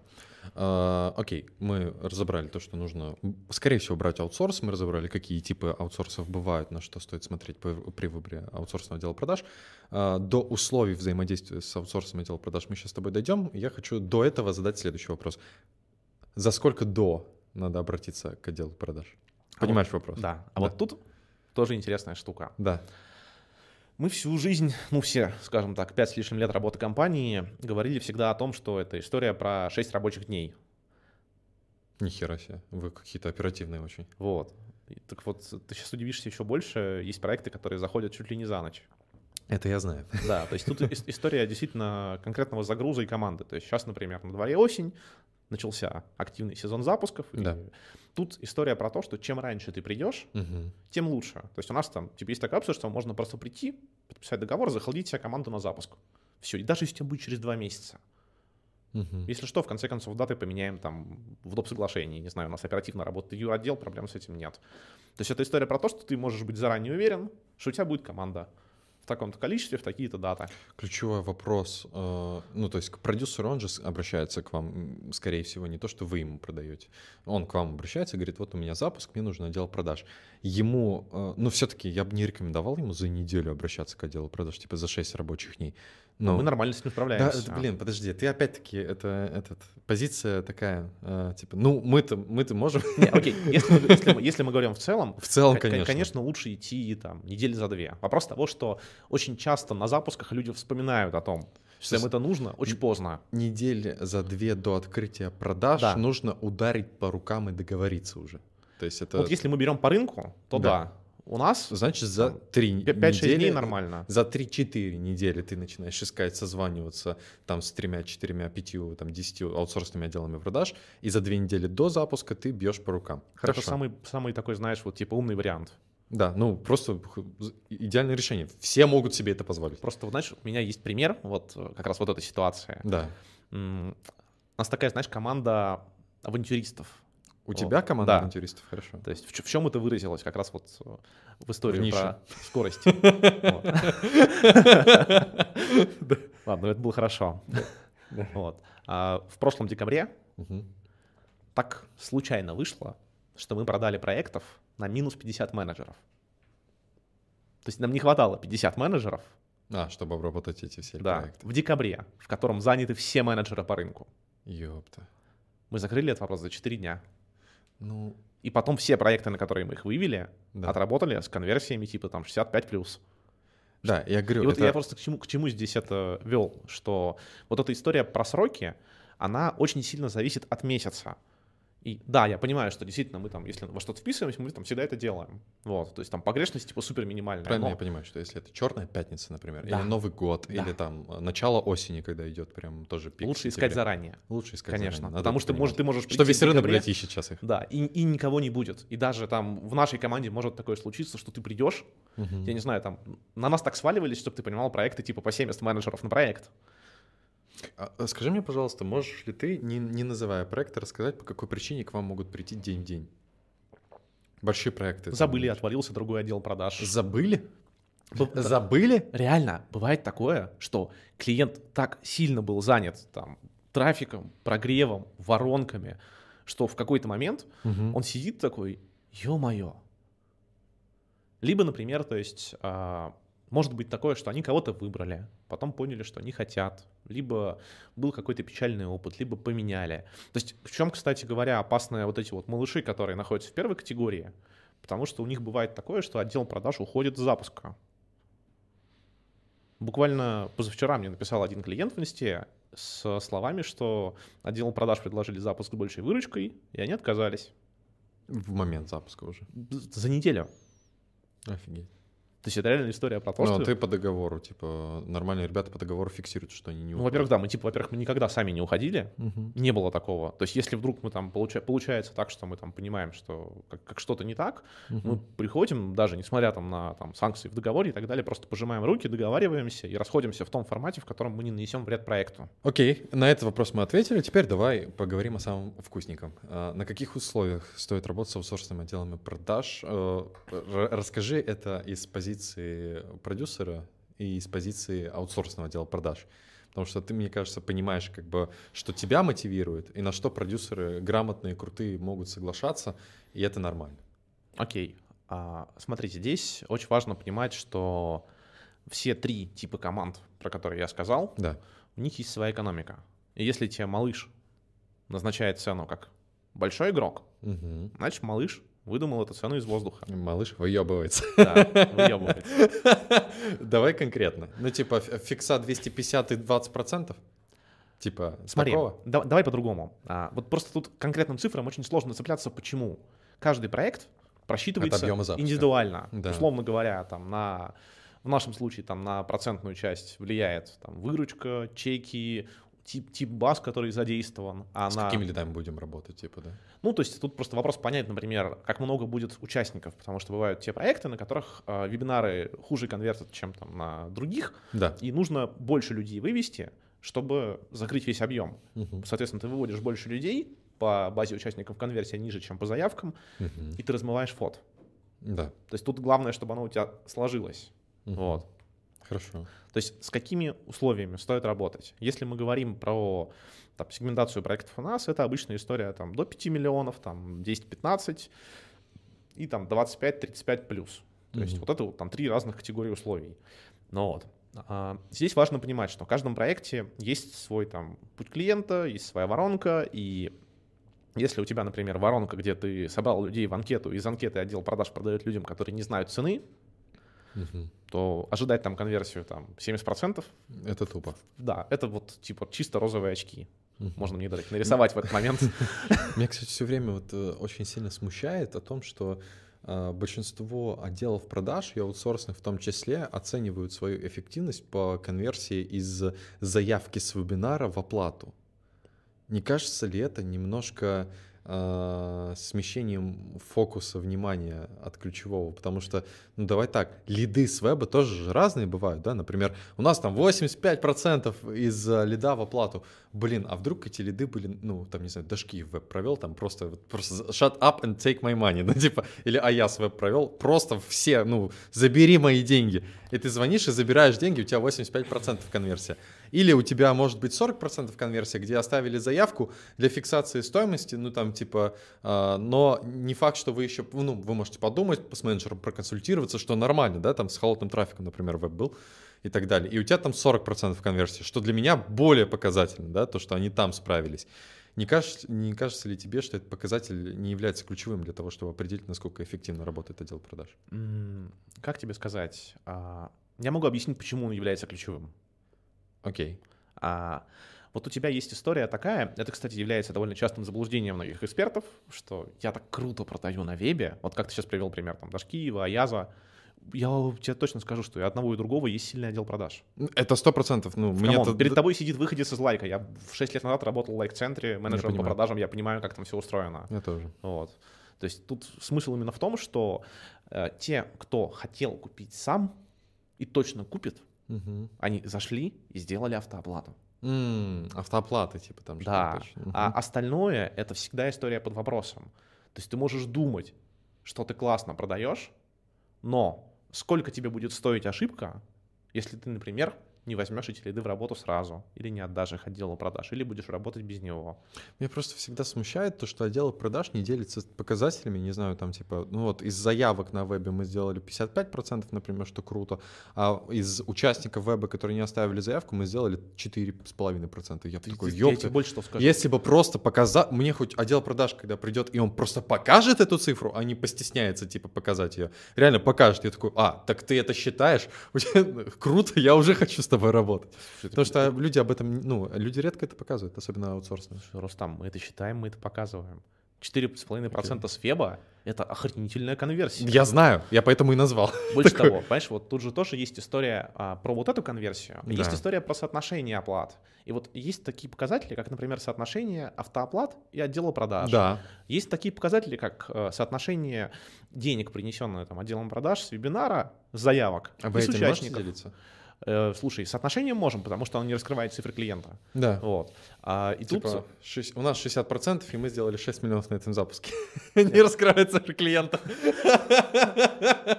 А, окей, мы разобрали то, что нужно, скорее всего, брать аутсорс. Мы разобрали, какие типы аутсорсов бывают, на что стоит смотреть при выборе аутсорсного отдела продаж. А, до условий взаимодействия с аутсорсом отдела продаж мы сейчас с тобой дойдем. Я хочу до этого задать следующий вопрос. За сколько до надо обратиться к отделу продаж? А Понимаешь вопрос? Да. А вот тут тоже интересная штука. Да. Мы всю жизнь, ну все, скажем так, пять с лишним лет работы компании, говорили всегда о том, что это история про 6 рабочих дней. Нихера себе. Вы какие-то оперативные очень. Вот. Так вот, ты сейчас удивишься еще больше. Есть проекты, которые заходят чуть ли не за ночь. Это я знаю. Да, то есть тут ис- история действительно конкретного загруза и команды. То есть сейчас, например, на дворе осень, начался активный сезон запусков. и Да. Тут история про то, что чем раньше ты придешь, Мгм. тем лучше. То есть у нас там типа есть такая опция, что можно просто прийти, подписать договор, захолдить себе команду на запуск. Все, и даже если тебе будет через два месяца. Мгм. Если что, в конце концов, даты поменяем там в доп. соглашении. Не знаю, у нас оперативно работает отдел, проблем с этим нет. То есть это история про то, что ты можешь быть заранее уверен, что у тебя будет команда в таком-то количестве, в такие-то даты. Ключевой вопрос, э, ну то есть к продюсеру он же обращается к вам, скорее всего, не то, что вы ему продаете. Он к вам обращается и говорит, вот у меня запуск, мне нужен отдел продаж. Ему, э, ну все-таки я бы не рекомендовал ему за неделю обращаться к отделу продаж, типа за 6 рабочих дней. Но Мы нормально с ним да, справляемся. это, блин, подожди, ты опять-таки, это, этот, позиция такая, э, типа, ну мы-то, мы-то можем. Не, окей, если мы, если мы- если мы говорим в целом, В целом, К- конечно. Конечно, лучше идти там недели за две. Вопрос того, что очень часто на запусках люди вспоминают о том, что им это нужно очень поздно. Недели за две до открытия продаж Да. нужно ударить по рукам и договориться уже. То есть это... Вот если мы берем по рынку, то Да. да. У нас Значит, за три 5-6 недели... дней нормально. За 3-4 недели ты начинаешь искать, созваниваться там с тремя, четырьмя, пятью, там, десятью аутсорсными отделами продаж, и за две недели до запуска ты бьешь по рукам. Хорошо. Это самый, самый такой, знаешь, вот типа умный вариант. Да, ну просто идеальное решение. Все могут себе это позволить. Просто, знаешь, у меня есть пример, вот э, как раз вот этой ситуации. Да. У нас такая, знаешь, команда авантюристов. У Вот, тебя команда да. авантюристов, хорошо. То есть в, чем это выразилось? Как раз вот в истории В про скорость. Ладно, это было хорошо. А В прошлом декабре так случайно вышло, что мы продали проектов на минус 50 менеджеров. То есть нам не хватало 50 менеджеров, А, чтобы обработать эти все да, проекты. в декабре, в котором заняты все менеджеры по рынку. Ёпта. Мы закрыли этот вопрос за 4 дня. Ну, И потом все проекты, на которые мы их вывели, Да. отработали с конверсиями типа там 65 плюс. да, я говорю, И вот это- я просто к чему, к чему здесь это вел, что вот эта история про сроки, она очень сильно зависит от месяца. И да, я понимаю, что действительно мы там, если во что-то вписываемся, мы там всегда это делаем. Вот, то есть там погрешность типа супер минимальная. Правильно но- я понимаю, что если это черная пятница, например, Да. или Новый год, Да. или там э, начало осени, когда идет прям тоже пик. лучше искать заранее. Лучше искать Конечно, заранее, надо потому что может, понимать. ты можешь Что весь рынок, блядь, ищет сейчас их. Да, и, и никого не будет. И даже там в нашей команде может такое случиться, что ты придешь, Мгм. я не знаю, там на нас так сваливались, чтобы ты понимал, проекты типа по 70 менеджеров на проект. А, а скажи мне, пожалуйста, можешь ли ты, не, не называя проекты, рассказать, по какой причине к вам могут прийти день в день? Большие проекты. там, Забыли, отвалился другой отдел продаж. Забыли? Забыли? Реально, бывает такое, что клиент так сильно был занят там трафиком, прогревом, воронками, что в какой-то момент Мгм. он сидит такой, ё-моё. Либо, например, то есть, а, может быть такое, что они кого-то выбрали, потом поняли, что они хотят, либо был какой-то печальный опыт, либо поменяли. То есть, в чем, кстати говоря, опасные вот эти вот малыши, которые находятся в первой категории, потому что у них бывает такое, что отдел продаж уходит с запуска. Буквально позавчера мне написал один клиент в инсте с словами, что отдел продаж предложили запуск с большей выручкой, и они отказались. В момент запуска уже. За неделю. Офигеть. То есть это реальная история про то, Ну, что... ты по договору, типа, нормальные ребята по договору фиксируют, что они не Ну, во-первых, да, мы, типа, во-первых, мы никогда сами не уходили, Мгм. не было такого. То есть если вдруг мы там, получа- получается так, что мы там понимаем, что как, как что-то не так, мы Мгм. приходим, даже несмотря там на там, санкции в договоре и так далее, просто пожимаем руки, договариваемся и расходимся в том формате, в котором мы не нанесем вред проекту. Окей, на этот вопрос мы ответили. Теперь давай поговорим о самом вкусненьком. А, На каких условиях стоит работать с аутсорсными отделами продаж? Э, Расскажи это из позиции продюсера и из позиции аутсорсного отдела продаж. Потому что ты, мне кажется, понимаешь, как бы, что тебя мотивирует и на что продюсеры грамотные, крутые могут соглашаться, и это нормально. Окей. А, смотрите, здесь очень важно понимать, что все три типа команд, про которые я сказал, Да. у них есть своя экономика. И если тебе малыш назначает цену как большой игрок, Мгм. значит малыш выдумал эту цену из воздуха. Малыш выебывается. Да, выебывается. Давай конкретно. Ну, типа, фикса 250 и 20%? Типа, Смотри, да- давай по-другому. А, вот просто тут конкретным цифрам очень сложно цепляться. Почему? Каждый проект просчитывается индивидуально. Да. Условно говоря, там на в нашем случае там на процентную часть влияет там выручка, чеки, тип, тип баз, который задействован. А С на- какими лидами будем работать, типа, да? Ну, то есть тут просто вопрос понять, например, как много будет участников, потому что бывают те проекты, на которых э, вебинары хуже конвертят, чем там на других, Да. и нужно больше людей вывести, чтобы закрыть весь объем. Мгм. Соответственно, ты выводишь больше людей, по базе участников конверсия ниже, чем по заявкам, Мгм. и ты размываешь фот. Да. То есть тут главное, чтобы оно у тебя сложилось. Мгм. Вот. Хорошо. То есть с какими условиями стоит работать? Если мы говорим про там, сегментацию проектов у нас, это обычная история там, до 5 миллионов, там 10-15 и там 25-35 плюс. То есть Мгм. вот это вот там три разных категории условий. Ну вот. А, Здесь важно понимать, что в каждом проекте есть свой там путь клиента, есть своя воронка, и если у тебя, например, воронка, где ты собрал людей в анкету, из анкеты отдел продаж продает людям, которые не знают цены, Мгм. то ожидать там конверсию там 70%, Это тупо. да, это вот типа чисто розовые очки. Можно мне дать нарисовать в этот момент. Меня, кстати, все время вот э, очень сильно смущает о том, что э, большинство отделов продаж и аутсорсных в том числе оценивают свою эффективность по конверсии из заявки с вебинара в оплату. Не кажется ли это немножко э, смещением фокуса внимания от ключевого? Потому что, ну давай так, лиды с веба тоже же разные бывают, да? Например, у нас там 85% из э, лида в оплату. Блин, а вдруг эти лиды были, ну, там, не знаю, дашки веб провел, там просто, вот просто shut up and take my money, ну, типа, или Аяс веб провел, просто все, ну, забери мои деньги. И ты звонишь и забираешь деньги, у тебя 85% конверсия. Или у тебя может быть 40% конверсия, где оставили заявку для фиксации стоимости, ну, там, типа, а, но не факт, что вы еще, ну, вы можете подумать, с менеджером проконсультироваться, что нормально, да, там, с холодным трафиком, например, веб был, и так далее. И у тебя там 40% конверсии, что для меня более показательно, да, то, что они там справились. Не кажется, не кажется ли тебе, что этот показатель не является ключевым для того, чтобы определить, насколько эффективно работает отдел продаж? Как тебе сказать? А, Я могу объяснить, почему он является ключевым. Окей. А, Вот у тебя есть история такая, это, кстати, является довольно частым заблуждением многих экспертов, что я так круто продаю на вебе, вот как ты сейчас привел пример, там, Дашкиева, Аяза, я тебе точно скажу, что и одного и другого есть сильный отдел продаж. Это сто процентов. Ну, мне это... перед тобой сидит выходец из лайка. Я в 6 лет назад работал в лайк-центре менеджером по продажам, я понимаю, как там все устроено. Я тоже. Вот. То есть тут смысл именно в том, что э, те, кто хотел купить сам и точно купит, Мгм. они зашли и сделали автооплату. М, Автооплаты, типа там. Да. точно. А остальное это всегда история под вопросом. То есть ты можешь думать, что ты классно продаешь, но сколько тебе будет стоить ошибка, если ты, например, не возьмешь эти лиды в работу сразу, или не отдашь их отделу продаж, или будешь работать без него. Меня просто всегда смущает то, что отдел продаж не делится показателями, не знаю, там типа, ну вот из заявок на вебе мы сделали 55%, например, что круто, а из участников веба, которые не оставили заявку, мы сделали 4,5%. Я Ты- такой, ты- я тебе больше что скажу. Если бы просто показать, мне хоть отдел продаж, когда придет, и он просто покажет эту цифру, а не постесняется, типа, показать ее, реально покажет, я такой, а, так ты это считаешь? Круто, я уже хочу тобой работать. Потому что люди об этом, ну, люди редко это показывают, особенно аутсорсные. Слушай, Рустам, мы это считаем, мы это показываем. 4,5% с веба это охренительная конверсия. Я знаю, я поэтому и назвал. Больше Такой... того, понимаешь, вот тут же тоже есть история а, про вот эту конверсию, да. есть история про соотношение оплат. И вот есть такие показатели, как, например, соотношение автооплат и отдела продаж. Да. Есть такие показатели, как э, соотношение денег, принесенное там, отделом продаж с вебинара, с заявок а вы и с участников. делиться? Э, слушай, соотношение можем, потому что он не раскрывает цифры клиента. Да. Вот. А, и типа, тут... 6, у нас 60%, и мы сделали 6 миллионов на этом запуске. не раскрывает цифры клиента.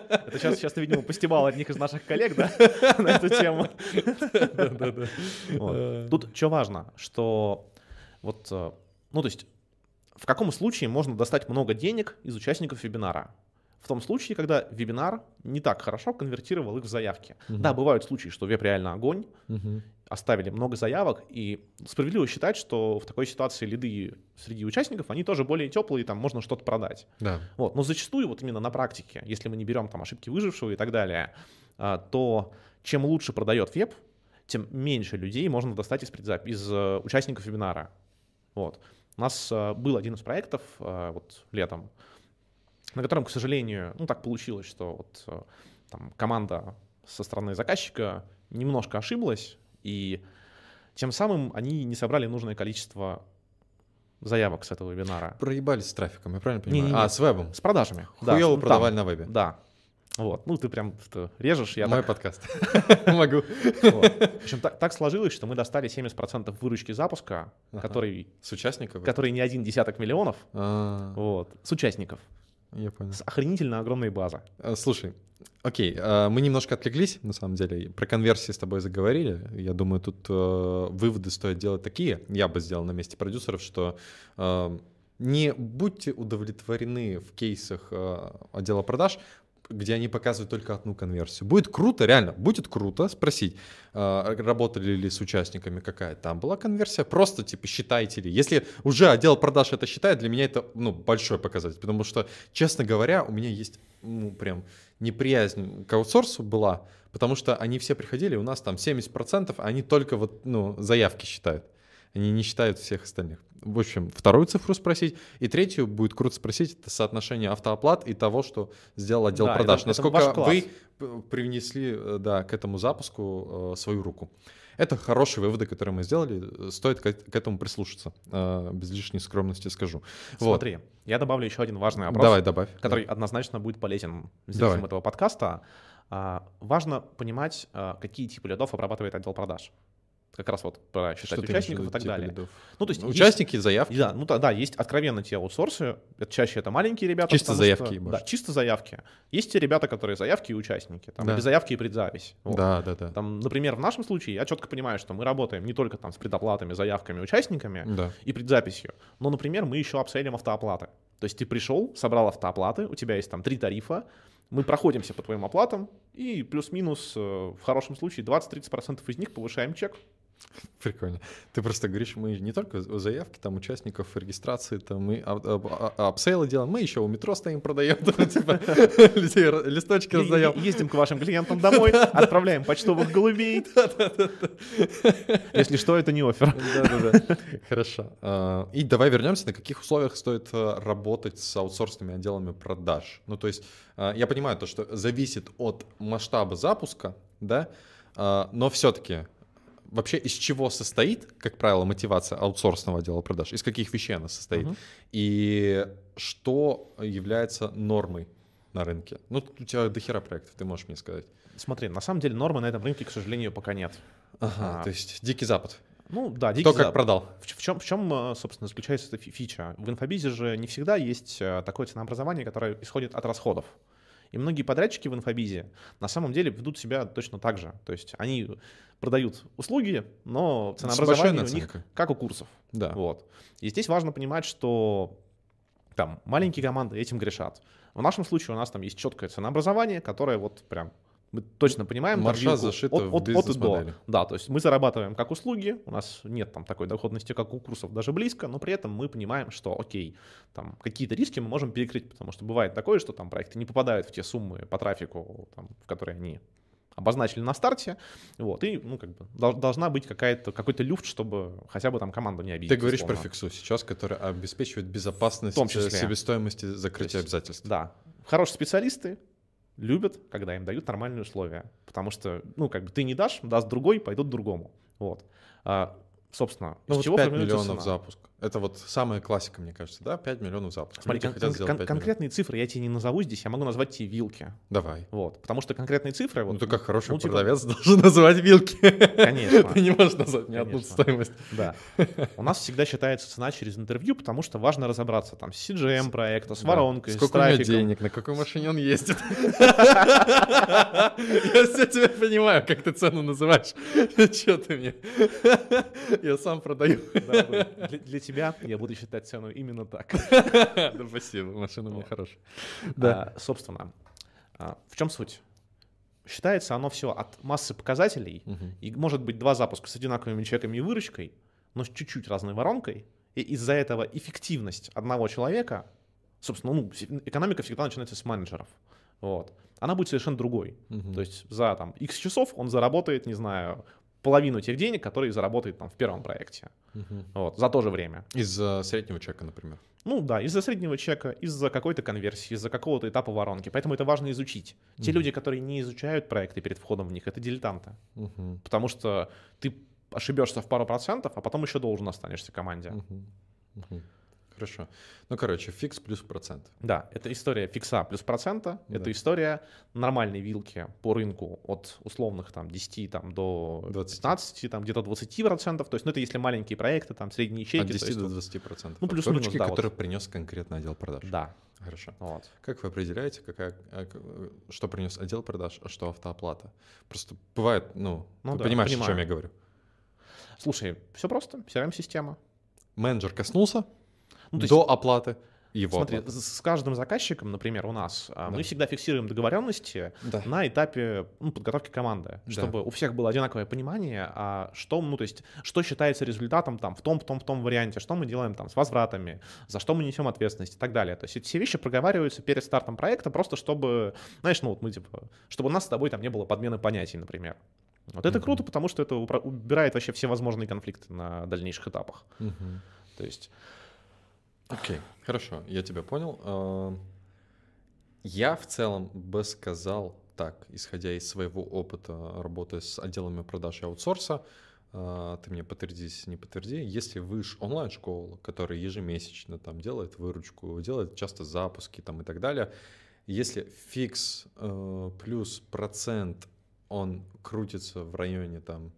Это сейчас, сейчас ты, видимо, постебал одних из наших коллег, да, на эту тему. Да-да-да. Тут что важно, что вот, э, ну, то есть, в каком случае можно достать много денег из участников вебинара? В том случае, когда вебинар не так хорошо конвертировал их в заявки. Угу. Да, бывают случаи, что веб реально огонь, угу. оставили много заявок, и справедливо считать, что в такой ситуации лиды среди участников, они тоже более теплые, там можно что-то продать. Да. Вот. Но зачастую вот именно на практике, если мы не берем там ошибки выжившего и так далее, а, то чем лучше продает веб, тем меньше людей можно достать из, предзап... из э, участников вебинара. Вот. У нас э, был один из проектов э, вот летом, на котором, к сожалению, ну так получилось, что вот э, там команда со стороны заказчика немножко ошиблась, и тем самым они не собрали нужное количество заявок с этого вебинара. Проебались с трафиком, я правильно понимаю? Не, не, а, с вебом? С продажами. Хуёво да, продавали на вебе. Да. Вот, ну ты прям что, режешь, я Мой так... подкаст. Могу. В общем, так, так сложилось, что мы достали 70% выручки запуска, который... С участников? Который не один десяток миллионов. А. Вот, с участников. Я понял. С охренительно огромной база. Э, слушай, окей, э, мы немножко отвлеклись, на самом деле. Про конверсии с тобой заговорили. Я думаю, тут э, выводы стоит делать такие. Я бы сделал на месте продюсеров, что не будьте удовлетворены в кейсах отдела продаж где они показывают только одну конверсию. Будет круто, реально, будет круто спросить, э, работали ли с участниками, какая там была конверсия, просто типа считайте ли. Если уже отдел продаж это считает, для меня это ну, большой показатель, потому что, честно говоря, у меня есть ну, прям неприязнь к аутсорсу была, потому что они все приходили, у нас там 70%, а они только вот, ну, заявки считают. Они не считают всех остальных. В общем, вторую цифру спросить. И третью будет круто спросить, это соотношение автооплат и того, что сделал отдел да, продаж. Это, Насколько это вы привнесли э, да, к этому запуску э, свою руку. Это хорошие выводы, которые мы сделали. Стоит к, к этому прислушаться. Э, без лишней скромности скажу. Смотри, вот. я добавлю еще один важный вопрос. Давай, добавь. Который да. однозначно будет полезен зрителям этого подкаста. А, важно понимать, а, какие типы лидов обрабатывает отдел продаж как раз вот про считать Что участников и так далее. Лидов? Ну, то есть Участники, есть, заявки. Да, ну да, да, есть откровенно те аутсорсы, это чаще это маленькие ребята. Чисто заявки. Что, да, чисто заявки. Есть те ребята, которые заявки и участники, там, да. без заявки и предзапись. Вот. Да, да, да. Там, например, в нашем случае я четко понимаю, что мы работаем не только там с предоплатами, заявками, участниками да. и предзаписью, но, например, мы еще обселим автооплаты. То есть ты пришел, собрал автооплаты, у тебя есть там три тарифа, мы проходимся по твоим оплатам, и плюс-минус, э, в хорошем случае, 20-30% из них повышаем чек. Прикольно. Ты просто говоришь, мы не только заявки, там, участников регистрации, там, мы апсейлы делаем, мы еще у метро стоим, продаем, типа, листочки раздаем. Ездим к вашим клиентам домой, отправляем почтовых голубей. Если что, это не офер. Да-да-да. Хорошо. А, и давай вернемся, на каких условиях стоит э, работать с аутсорсными отделами продаж. Ну, то есть, а, я понимаю то, что зависит от масштаба запуска, да, а, но все-таки вообще из чего состоит, как правило, мотивация аутсорсного отдела продаж? Из каких вещей она состоит? Uh-huh. И что является нормой на рынке? Ну, у тебя дохера проектов, ты можешь мне сказать. Смотри, на самом деле нормы на этом рынке, к сожалению, пока нет. Ага, а, то есть дикий запад. Ну да, дикий Кто запад. как продал. В, в, чем, в чем, э, собственно, заключается эта фича? В инфобизе же не всегда есть э, такое ценообразование, которое исходит от расходов. И многие подрядчики в инфобизе на самом деле ведут себя точно так же. То есть они продают услуги, но ценообразование у них как у курсов. Да. Вот. И здесь важно понимать, что там маленькие команды этим грешат. В нашем случае у нас там есть четкое ценообразование, которое вот прям мы точно понимаем маржа зашита от, от, от и до. Да, то есть мы зарабатываем как услуги, у нас нет там такой доходности, как у курсов, даже близко, но при этом мы понимаем, что окей, там какие-то риски мы можем перекрыть, потому что бывает такое, что там проекты не попадают в те суммы по трафику, там, в которые они обозначили на старте, вот, и, ну, как бы, должна быть какая-то, какой-то люфт, чтобы хотя бы там команду не обидеть. Ты говоришь условно. про фиксу сейчас, которая обеспечивает безопасность, в том числе. себестоимости закрытия есть, обязательств. Да. Хорошие специалисты любят, когда им дают нормальные условия, потому что, ну, как бы ты не дашь, даст другой, пойдут другому, вот. А, собственно, ну, вот чего 5 миллионов цена? запуск. Это вот самая классика, мне кажется, да? 5 миллионов запусков. Смотри, кон- кон- кон- конкретные миллионов. цифры я тебе не назову здесь, я могу назвать тебе вилки. Давай. Вот, потому что конкретные цифры... Вот, ну, ты как хороший ну, типа... продавец должен называть вилки. Конечно. Ты не можешь назвать ни одну стоимость. Да. У нас всегда считается цена через интервью, потому что важно разобраться там с CGM проекта, с воронкой, Сколько с трафиком. у него денег, на какой машине он ездит. Я все тебя понимаю, как ты цену называешь. Че ты мне? Я сам продаю. Для тебя я буду считать цену именно так. Да спасибо, машина у меня хорошая. Да, собственно, а, в чем суть? Считается оно все от массы показателей, и может быть два запуска с одинаковыми чеками и выручкой, но с чуть-чуть разной воронкой, и из-за этого эффективность одного человека, собственно, ну, экономика всегда начинается с менеджеров, вот, она будет совершенно другой. То есть за там X часов он заработает, не знаю, половину тех денег, которые заработает там в первом проекте. Угу. Вот, за то же время. Из-за среднего чека, например. Ну да, из-за среднего чека, из-за какой-то конверсии, из-за какого-то этапа воронки. Поэтому это важно изучить. Те угу. люди, которые не изучают проекты перед входом в них, это дилетанты. Угу. Потому что ты ошибешься в пару процентов, а потом еще должен останешься команде. Угу. Угу. Хорошо. Ну, короче, фикс плюс процент. Да, это история фикса плюс процента. Да. Это история нормальной вилки по рынку от условных там 10 там, до 20. 15, там где-то 20 процентов. То есть, ну, это если маленькие проекты, там средние ячейки. От 10 есть, до 20 процентов. Ну, плюс-минус, да, который вот. принес конкретно отдел продаж. Да. Хорошо. Вот. Как вы определяете, какая, а, что принес отдел продаж, а что автооплата? Просто бывает, ну, ну ты да, понимаешь, понимаю. о чем я говорю. Слушай, все просто, CRM-система. Менеджер коснулся, ну, до есть, оплаты его Смотри, оплаты. с каждым заказчиком, например, у нас, а, да. мы всегда фиксируем договоренности да. на этапе ну, подготовки команды, чтобы да. у всех было одинаковое понимание, а что, ну, то есть, что считается результатом там в том, в том, в том варианте, что мы делаем там с возвратами, за что мы несем ответственность и так далее. То есть эти все вещи проговариваются перед стартом проекта, просто чтобы, знаешь, ну вот мы типа, чтобы у нас с тобой там не было подмены понятий, например. Вот это mm-hmm. круто, потому что это убирает вообще все возможные конфликты на дальнейших этапах. Mm-hmm. То есть Окей, okay, хорошо, я тебя понял. А, я в целом бы сказал так, исходя из своего опыта работы с отделами продаж и аутсорса, а, ты мне подтверди, не подтверди, если вы онлайн-школа, которая ежемесячно там делает выручку, делает часто запуски там и так далее, если фикс э, плюс процент, он крутится в районе там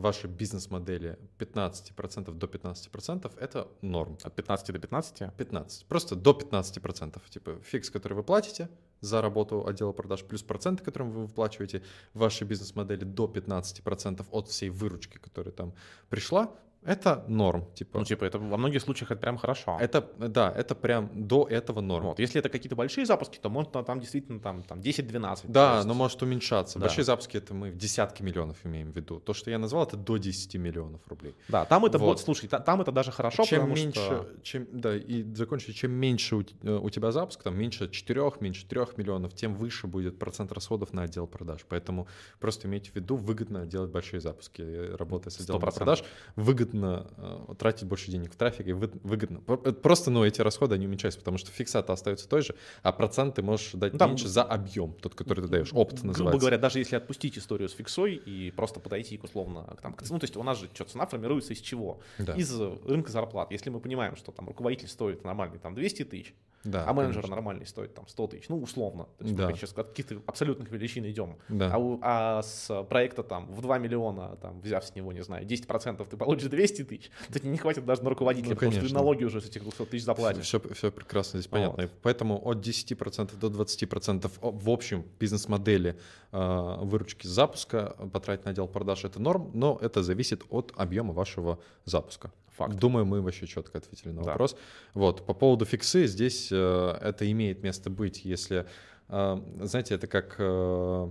вашей бизнес-модели 15% до 15% это норм. От 15 до 15? 15. Просто до 15%. Типа фикс, который вы платите за работу отдела продаж, плюс проценты, которые вы выплачиваете в вашей бизнес-модели до 15% от всей выручки, которая там пришла, это норм, типа. Ну, типа, это во многих случаях это прям хорошо. Это, да, это прям до этого норм. Вот. Если это какие-то большие запуски, то может там действительно там, там 10-12. Да, есть... но может уменьшаться. Да. Большие запуски это мы в десятки миллионов имеем в виду. То, что я назвал, это до 10 миллионов рублей. Да, там это вот. будет, слушай, там это даже хорошо, чем потому меньше, что... чем, да, и закончить, чем меньше у, э, у тебя запуск, там меньше 4, меньше 3 миллионов, тем выше будет процент расходов на отдел продаж. Поэтому просто имейте в виду, выгодно делать большие запуски. Работая с отделом 100%. продаж, выгодно э, тратить больше денег в трафик и выгодно. Просто, ну, эти расходы, они уменьшаются, потому что фиксата остается той же, а процент ты можешь дать ну, Там, меньше за объем, тот, который ты даешь, опыт называется. Грубо говоря, даже если отпустить историю с фиксой и просто подойти к условно, там, ну, то есть у нас же что, цена формируется из чего? Да. Из рынка зарплат. Если мы понимаем, что там руководитель стоит нормальный там 200 тысяч, да, а менеджер конечно. нормальный стоит там 100 тысяч, ну, условно. То есть да. мы сейчас от каких-то абсолютных величин идем. Да. А, у, а с проекта там в 2 миллиона, там, взяв с него, не знаю, 10% ты получишь 200 тысяч, то тебе не хватит даже на руководителя, ну, потому что ты налоги уже с этих 200 тысяч заплатишь. Все, все прекрасно здесь понятно. Вот. Поэтому от 10% до 20% в общем бизнес-модели э, выручки запуска потратить на отдел продаж это норм, но это зависит от объема вашего запуска. Факт. Думаю, мы вообще четко ответили на да. вопрос. Вот, по поводу фиксы, здесь э, это имеет место быть, если, э, знаете, это как... Э,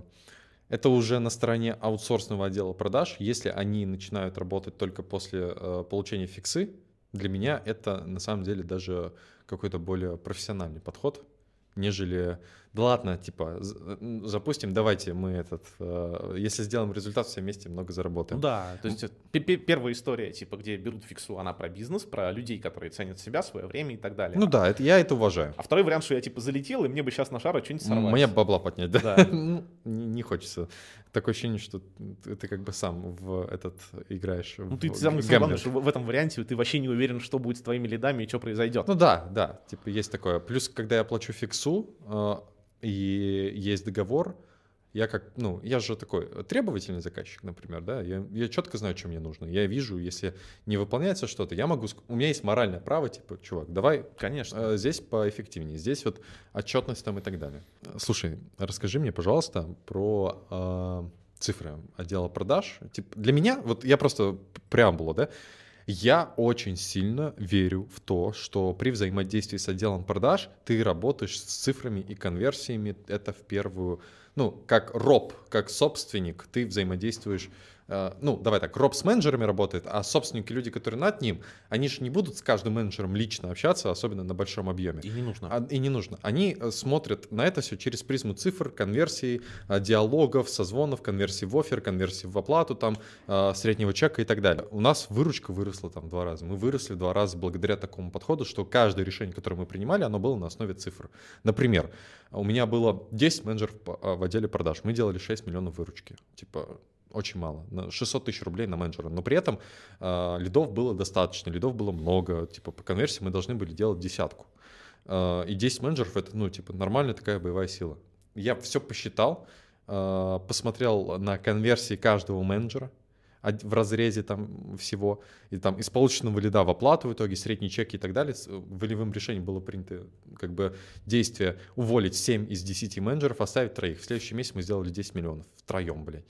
это уже на стороне аутсорсного отдела продаж. Если они начинают работать только после э, получения фиксы, для меня это на самом деле даже какой-то более профессиональный подход, нежели да ладно, типа, запустим, давайте мы этот, э, если сделаем результат, все вместе много заработаем. Ну да, то есть первая история, типа, где берут фиксу, она про бизнес, про людей, которые ценят себя, свое время и так далее. Ну да, это, я это уважаю. А второй вариант, что я, типа, залетел, и мне бы сейчас на шару что-нибудь сорвать. Мне бабла поднять, да? да. Ну, не, хочется. Такое ощущение, что ты как бы сам в этот играешь. Ну ты самый главное, что в этом варианте ты вообще не уверен, что будет с твоими лидами и что произойдет. Ну да, да, типа есть такое. Плюс, когда я плачу фиксу, э, и есть договор, я как, ну, я же такой требовательный заказчик, например, да, я, я четко знаю, что мне нужно. Я вижу, если не выполняется что-то, я могу, у меня есть моральное право, типа, чувак, давай, конечно, э, здесь поэффективнее, здесь вот отчетность там и так далее. Слушай, расскажи мне, пожалуйста, про э, цифры отдела продаж. Типа, для меня, вот я просто преамбула, да, я очень сильно верю в то, что при взаимодействии с отделом продаж ты работаешь с цифрами и конверсиями. Это в первую, ну, как роб, как собственник, ты взаимодействуешь ну, давай так, Роб с менеджерами работает, а собственники, люди, которые над ним, они же не будут с каждым менеджером лично общаться, особенно на большом объеме. И не нужно. А, и не нужно. Они э, смотрят на это все через призму цифр, конверсий, э, диалогов, созвонов, конверсий в офер, конверсий в оплату, там, среднего чека и так далее. У нас выручка выросла там два раза. Мы выросли два раза благодаря такому подходу, что каждое решение, которое мы принимали, оно было на основе цифр. Например, у меня было 10 менеджеров в отделе продаж. Мы делали 6 миллионов выручки. Типа, очень мало. 600 тысяч рублей на менеджера. Но при этом э, лидов было достаточно, лидов было много. Типа по конверсии мы должны были делать десятку. Э, и 10 менеджеров это, ну, типа, нормальная такая боевая сила. Я все посчитал, э, посмотрел на конверсии каждого менеджера в разрезе там всего, и там из полученного лида в оплату в итоге, средний чек и так далее, волевым решением было принято как бы действие уволить 7 из 10 менеджеров, оставить троих. В следующем месяце мы сделали 10 миллионов втроем, блядь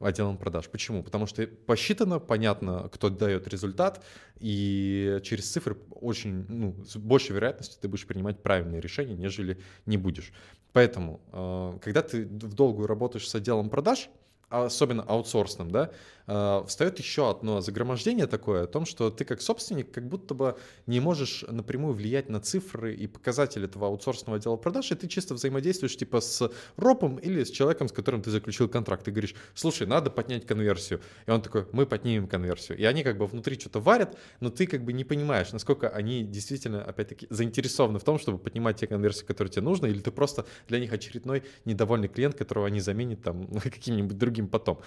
отделом продаж. Почему? Потому что посчитано, понятно, кто дает результат, и через цифры очень, ну, с большей вероятностью ты будешь принимать правильные решения, нежели не будешь. Поэтому, э, когда ты в долгую работаешь с отделом продаж, особенно аутсорсным, да, э, встает еще одно загромождение такое о том, что ты как собственник как будто бы не можешь напрямую влиять на цифры и показатели этого аутсорсного отдела продаж, и ты чисто взаимодействуешь типа с ропом или с человеком, с которым ты заключил контракт. Ты говоришь, слушай, надо поднять конверсию. И он такой, мы поднимем конверсию. И они как бы внутри что-то варят, но ты как бы не понимаешь, насколько они действительно, опять-таки, заинтересованы в том, чтобы поднимать те конверсии, которые тебе нужны, или ты просто для них очередной недовольный клиент, которого они заменят там каким-нибудь другим потом.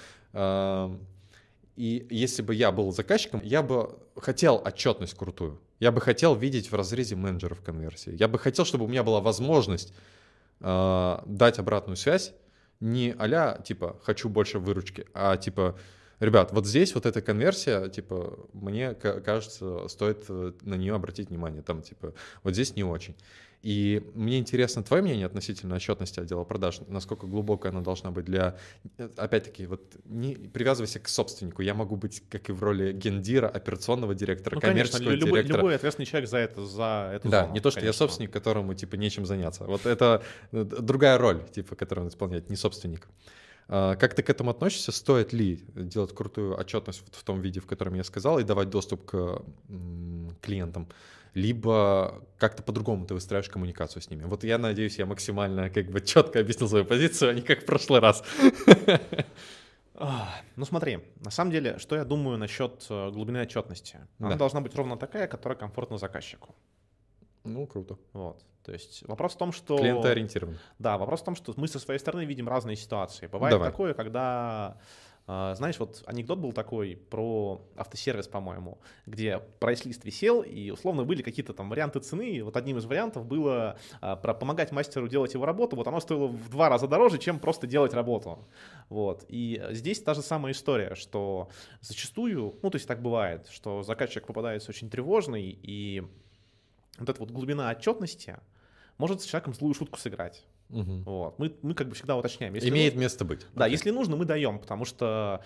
И если бы я был заказчиком, я бы хотел отчетность крутую. Я бы хотел видеть в разрезе менеджеров конверсии. Я бы хотел, чтобы у меня была возможность э, дать обратную связь. Не а типа, хочу больше выручки, а типа, ребят, вот здесь вот эта конверсия, типа, мне кажется, стоит э, на нее обратить внимание. Там, типа, вот здесь не очень. И мне интересно твое мнение относительно отчетности отдела продаж, насколько глубокая она должна быть для, опять-таки, вот не привязывайся к собственнику. Я могу быть, как и в роли гендира, операционного директора, ну, коммерческого конечно, любой, директора. Любой ответственный человек за это, за эту Да, зону, не то, что конечно. я собственник, которому, типа, нечем заняться. Вот это э, другая роль, типа, которую он исполняет, не собственник. А, как ты к этому относишься? Стоит ли делать крутую отчетность в том виде, в котором я сказал, и давать доступ к клиентам? Либо как-то по-другому ты выстраиваешь коммуникацию с ними. Вот я надеюсь, я максимально как бы четко объяснил свою позицию, а не как в прошлый раз. Ну смотри, на самом деле, что я думаю насчет э, глубины отчетности? Она да. должна быть ровно такая, которая комфортна заказчику. Ну, круто. Вот. То есть вопрос в том, что... Клиентоориентирован. Да, вопрос в том, что мы со своей стороны видим разные ситуации. Бывает Давай. такое, когда знаешь, вот анекдот был такой про автосервис, по-моему, где прайс-лист висел, и условно были какие-то там варианты цены. И вот одним из вариантов было а, про помогать мастеру делать его работу. Вот оно стоило в два раза дороже, чем просто делать работу. Вот. И здесь та же самая история, что зачастую, ну, то есть так бывает, что заказчик попадается очень тревожный, и вот эта вот глубина отчетности может с человеком злую шутку сыграть. Угу. Вот. Мы, мы как бы всегда уточняем. Если Имеет нужно, место быть. Да, okay. если нужно, мы даем, потому что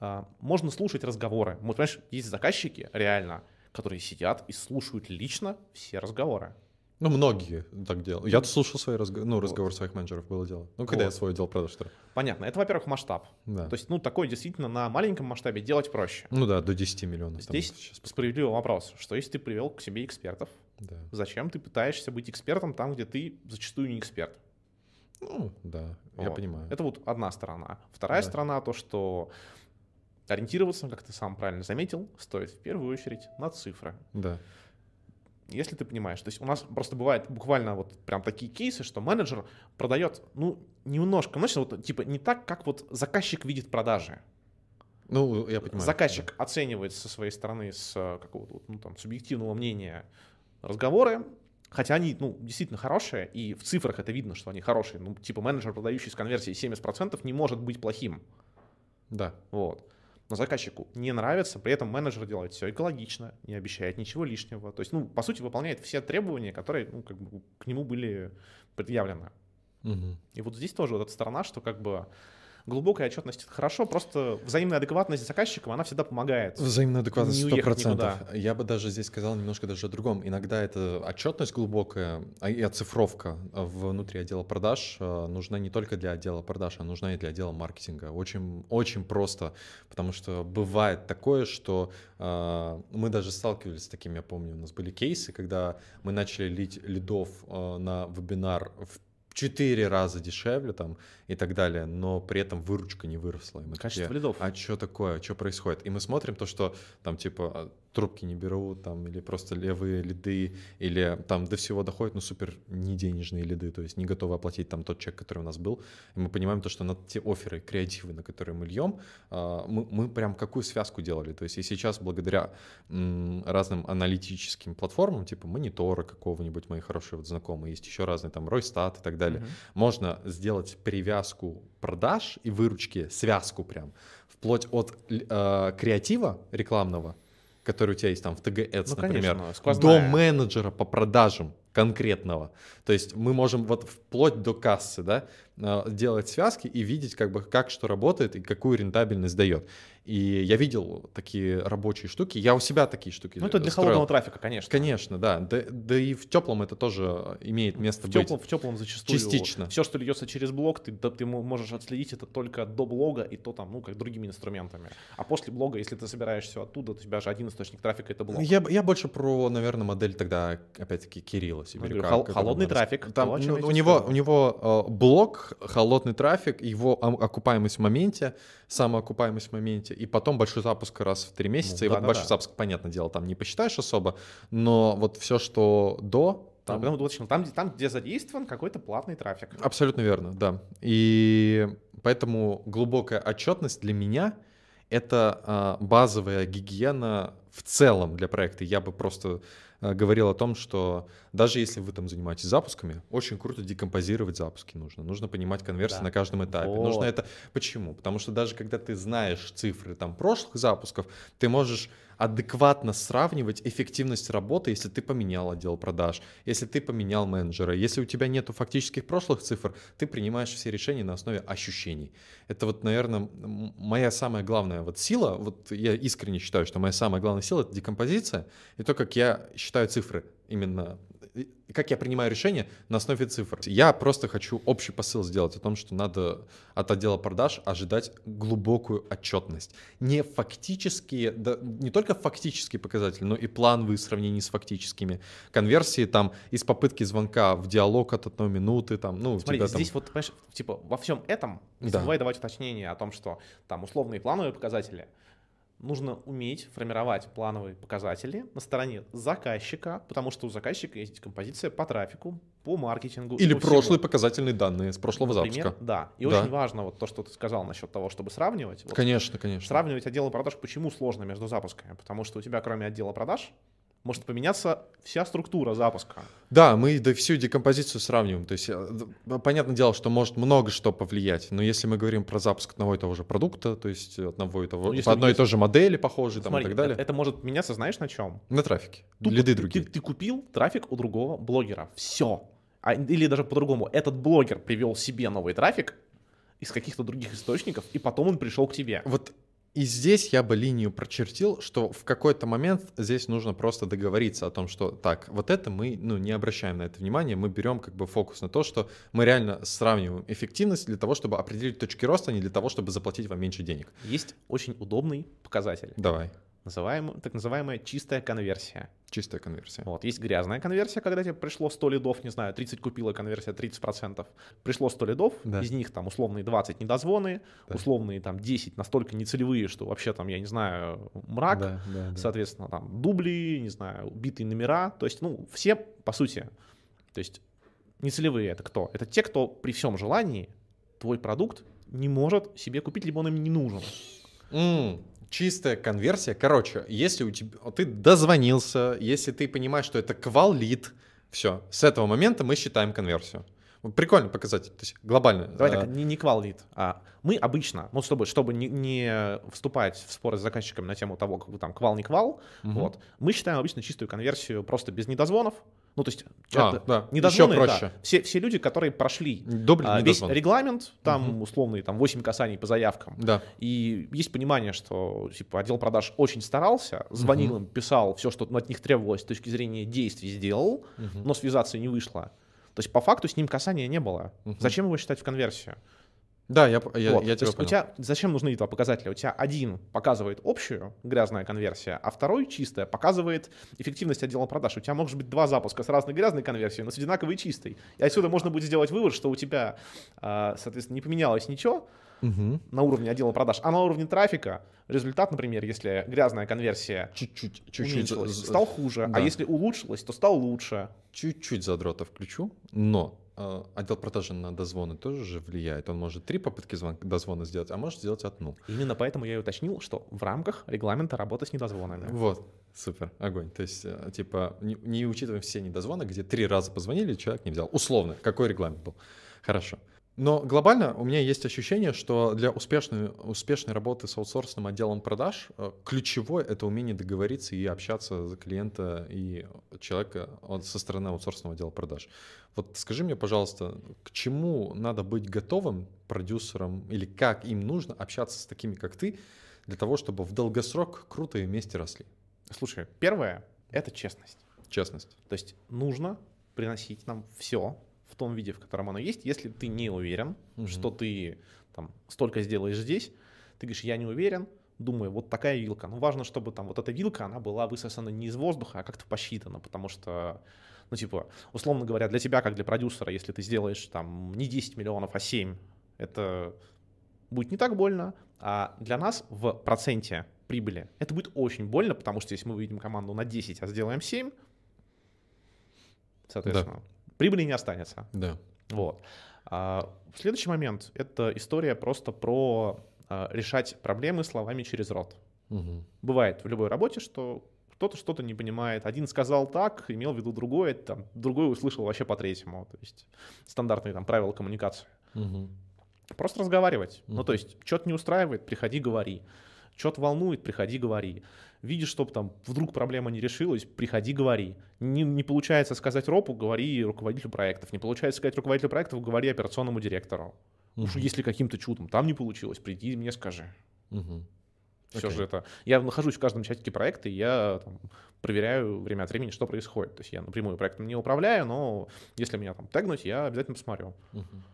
э, можно слушать разговоры. Вот, понимаешь, есть заказчики реально, которые сидят и слушают лично все разговоры. Ну, многие так делают. Я слушал свои разговоры, ну, разговор своих менеджеров было дело. Ну, когда вот. я свой делал продаж. Что... Понятно. Это, во-первых, масштаб. Да. То есть, ну, такой действительно на маленьком масштабе делать проще. Ну да, до 10 миллионов. Здесь справедливый вопрос, что если ты привел к себе экспертов, Да. Зачем ты пытаешься быть экспертом там, где ты зачастую не эксперт? Ну, да, я Вот. понимаю. Это вот одна сторона. Вторая Да. сторона то, что ориентироваться, как ты сам правильно заметил, стоит в первую очередь на цифры. Да. Если ты понимаешь, то есть у нас просто бывает буквально вот прям такие кейсы, что менеджер продает, ну, немножко, ну, вот, типа не так, как вот заказчик видит продажи. Ну, я понимаю. Заказчик оценивает со своей стороны с э, какого-то ну, там, субъективного мнения разговоры, хотя они, ну, действительно хорошие, и в цифрах это видно, что они хорошие. Ну, типа менеджер, продающий с конверсией 70%, не может быть плохим. Да. Вот. Но заказчику не нравится, при этом менеджер делает все экологично, не обещает ничего лишнего. То есть, ну, по сути, выполняет все требования, которые, ну, как бы к нему были предъявлены. Мгм. И вот здесь тоже вот эта сторона, что как бы глубокая отчетность это хорошо, просто взаимная адекватность с заказчиком, она всегда помогает. Взаимная адекватность Не сто уехать процентов. никуда. Я бы даже здесь сказал немножко даже о другом. Иногда это отчетность глубокая а и оцифровка внутри отдела продаж э, нужна не только для отдела продаж, а нужна и для отдела маркетинга. Очень, очень просто, потому что бывает такое, что э, мы даже сталкивались с таким, я помню, у нас были кейсы, когда мы начали лить лидов э, на вебинар в четыре раза дешевле там и так далее, но при этом выручка не выросла. И мы Качество такие, лидов. а что такое, что происходит? И мы смотрим то, что там типа а, трубки не берут, там, или просто левые лиды, или там до всего доходит, ну, супер не денежные лиды, то есть не готовы оплатить там тот чек, который у нас был. И мы понимаем то, что на те оферы, креативы, на которые мы льем, а, мы, мы прям какую связку делали. То есть и сейчас благодаря разным аналитическим платформам, типа монитора какого-нибудь, мои хорошие вот знакомые, есть еще разные там Ройстат и так далее, Мгм. можно сделать привязку продаж и выручки, связку прям, вплоть от э, креатива рекламного, который у тебя есть там в Ads, Ну, например, конечно, до менеджера по продажам конкретного. То есть мы можем вот вплоть до кассы, да, э, делать связки и видеть, как бы, как что работает и какую рентабельность дает. И я видел такие рабочие штуки, я у себя такие штуки Ну, это для строил. холодного трафика, конечно. Конечно, да. Да, да и в теплом это тоже имеет место В быть. теплом, в теплом зачастую. Частично. Все, что льется через блог, ты, да, ты мо- можешь отследить это только до блога и то там, ну, как другими инструментами. А после блога, если ты собираешь все оттуда, у тебя же один источник трафика это блог. Я, я больше про, наверное, модель тогда, опять-таки, Кирилла Сибиряка. говорю, хол- холодный трафик, Там, то, ну, у, него, у него э, блок, холодный трафик, его окупаемость в моменте, самоокупаемость в моменте, и потом большой запуск раз в три месяца. Ну, и вот да-да-да. большой запуск, понятное дело, там не посчитаешь особо, но вот все, что до, Там, там, потому, точно, там, где- там, где задействован какой-то платный трафик. Абсолютно верно, да. И поэтому глубокая отчетность для меня это а, базовая гигиена в целом для проекта. Я бы просто а, говорил о том, что даже если вы там занимаетесь запусками, очень круто декомпозировать запуски нужно. Нужно понимать конверсии Да. на каждом этапе. Вот. Нужно это. Почему? Потому что даже когда ты знаешь цифры там прошлых запусков, ты можешь адекватно сравнивать эффективность работы, если ты поменял отдел продаж, если ты поменял менеджера, если у тебя нету фактических прошлых цифр, ты принимаешь все решения на основе ощущений. Это вот, наверное, моя самая главная вот сила, вот я искренне считаю, что моя самая главная сила — это декомпозиция и то, как я считаю цифры именно как я принимаю решения на основе цифр. Я просто хочу общий посыл сделать о том, что надо от отдела продаж ожидать глубокую отчетность. Не фактические, да, не только фактические показатели, но и плановые в сравнении с фактическими. Конверсии там из попытки звонка в диалог от одной минуты, там, ну, Смотри, тебя там- здесь вот, понимаешь, типа во всем этом не Да. забывай давать уточнение о том, что там условные плановые показатели нужно уметь формировать плановые показатели на стороне заказчика, потому что у заказчика есть композиция по трафику, по маркетингу. Или по всему. прошлые показательные данные с прошлого Например, запуска. Да. И Да. очень важно вот то, что ты сказал насчет того, чтобы сравнивать. Вот Конечно, конечно. Сравнивать отделы продаж почему сложно между запусками? Потому что у тебя кроме отдела продаж может поменяться вся структура запуска. Да, мы да, всю декомпозицию сравниваем. То есть, э, понятное дело, что может много что повлиять, но если мы говорим про запуск одного и того же продукта, то есть одного и того, Ну, если одной и есть- той же модели похожей там, Смотри, и так далее, Это, это может меняться, знаешь, на чем? на трафике. Тупо Лиды другие. Ты, ты купил трафик у другого блогера. Все. А, или даже по-другому. Этот блогер привел себе новый трафик из каких-то других источников, и потом он пришел к тебе. Вот и здесь я бы линию прочертил, что в какой-то момент здесь нужно просто договориться о том, что так, вот это мы ну, не обращаем на это внимание, мы берем как бы фокус на то, что мы реально сравниваем эффективность для того, чтобы определить точки роста, а не для того, чтобы заплатить вам меньше денег. Есть очень удобный показатель. Давай. Называемая, так называемая чистая конверсия. Чистая конверсия. Вот. Есть грязная конверсия, когда тебе пришло 100 лидов, не знаю, 30 купила конверсия, 30%. Пришло 100 лидов, Да. из них там условные 20 недозвоны, Да. условные там 10 настолько нецелевые, что вообще там, я не знаю, мрак, Да, да, да. соответственно, там дубли, не знаю, убитые номера. То есть, ну, все, по сути, то есть нецелевые это кто? Это те, кто при всем желании твой продукт не может себе купить, либо он им не нужен. М, чистая конверсия. Короче, если у тебя ты дозвонился, если ты понимаешь, что это квал-лид, все, с этого момента мы считаем конверсию. Прикольно показать, то есть глобально. Давай э, так, не, не квал-лид, а мы обычно, ну, чтобы, чтобы не, не вступать в споры с заказчиками на тему того, как бы там квал, не квал, Мгм. вот, мы считаем обычно чистую конверсию просто без недозвонов, ну, то есть А, да, недозвоны, еще да, проще. все, все люди, которые прошли Дубль а, весь регламент, там Мгм. условные там 8 касаний по заявкам, Да. и есть понимание, что типа отдел продаж очень старался, звонил им, писал все, что ну, от них требовалось с точки зрения действий, сделал, Мгм. но связаться не вышло. То есть по факту с ним касания не было. Мгм. Зачем его считать в конверсию? Да, я, я, Вот, я тебя есть у понял. тебя зачем нужны два показателя? У тебя один показывает общую грязная конверсия, а второй чистая показывает эффективность отдела продаж. У тебя может быть два запуска с разной грязной конверсией, но с одинаковой чистой. И отсюда можно будет сделать вывод, что у тебя, а, соответственно, не поменялось ничего Мгм. на уровне отдела продаж, а на уровне трафика результат, например, если грязная конверсия Чуть-чуть, чуть-чуть, стал хуже, да. а если улучшилась, то стал лучше. чуть-чуть задрота включу, но э, отдел продажи на дозвоны тоже же влияет. Он может три попытки звон- дозвона сделать, а может сделать одну. Именно поэтому я и уточнил, что в рамках регламента работы с недозвонами. Вот, супер, огонь. То есть, э, типа, не, не учитываем все недозвоны, где три раза позвонили, человек не взял. Условно, какой регламент был. Хорошо. Но глобально у меня есть ощущение, что для успешной, успешной работы с аутсорсным отделом продаж э, ключевое — это умение договориться и общаться за клиента и человека со стороны аутсорсного отдела продаж. Вот скажи мне, пожалуйста, к чему надо быть готовым продюсерам или как им нужно общаться с такими, как ты, для того, чтобы в долгосрок круто и вместе росли? Слушай, первое — это честность. Честность. То есть нужно приносить нам все в том виде, в котором оно есть. Если ты не уверен, Мгм. что ты там столько сделаешь здесь, ты говоришь, я не уверен, думаю, вот такая вилка. Ну, важно, чтобы там вот эта вилка, она была высосана не из воздуха, а как-то посчитана, потому что, ну, типа, условно говоря, для тебя, как для продюсера, если ты сделаешь там не 10 миллионов, а 7, это будет не так больно, а для нас в проценте прибыли это будет очень больно, потому что если мы выведем команду на 10, а сделаем 7, соответственно, прибыли не останется. Да. Вот. А, следующий момент — это история просто про а, решать проблемы словами через рот. Мгм. Бывает в любой работе, что кто-то что-то не понимает. Один сказал так, имел в виду другое, там, другой услышал вообще по-третьему. То есть стандартные там правила коммуникации. Мгм. Просто разговаривать. Ну, Мгм. то есть, что-то не устраивает, приходи, говори. Что-то волнует, приходи, говори. Видишь, что там вдруг проблема не решилась, приходи, говори. Не, не получается сказать РОПу, говори руководителю проектов. Не получается сказать руководителю проектов, говори операционному директору. Уж Мгм. если каким-то чудом там не получилось, приди и мне скажи. Мгм. Все Окей. же это. Я нахожусь в каждом чатике проекта, и я там, проверяю время от времени, что происходит. То есть я напрямую проектом не управляю, но если меня там тегнуть, я обязательно посмотрю. Мгм.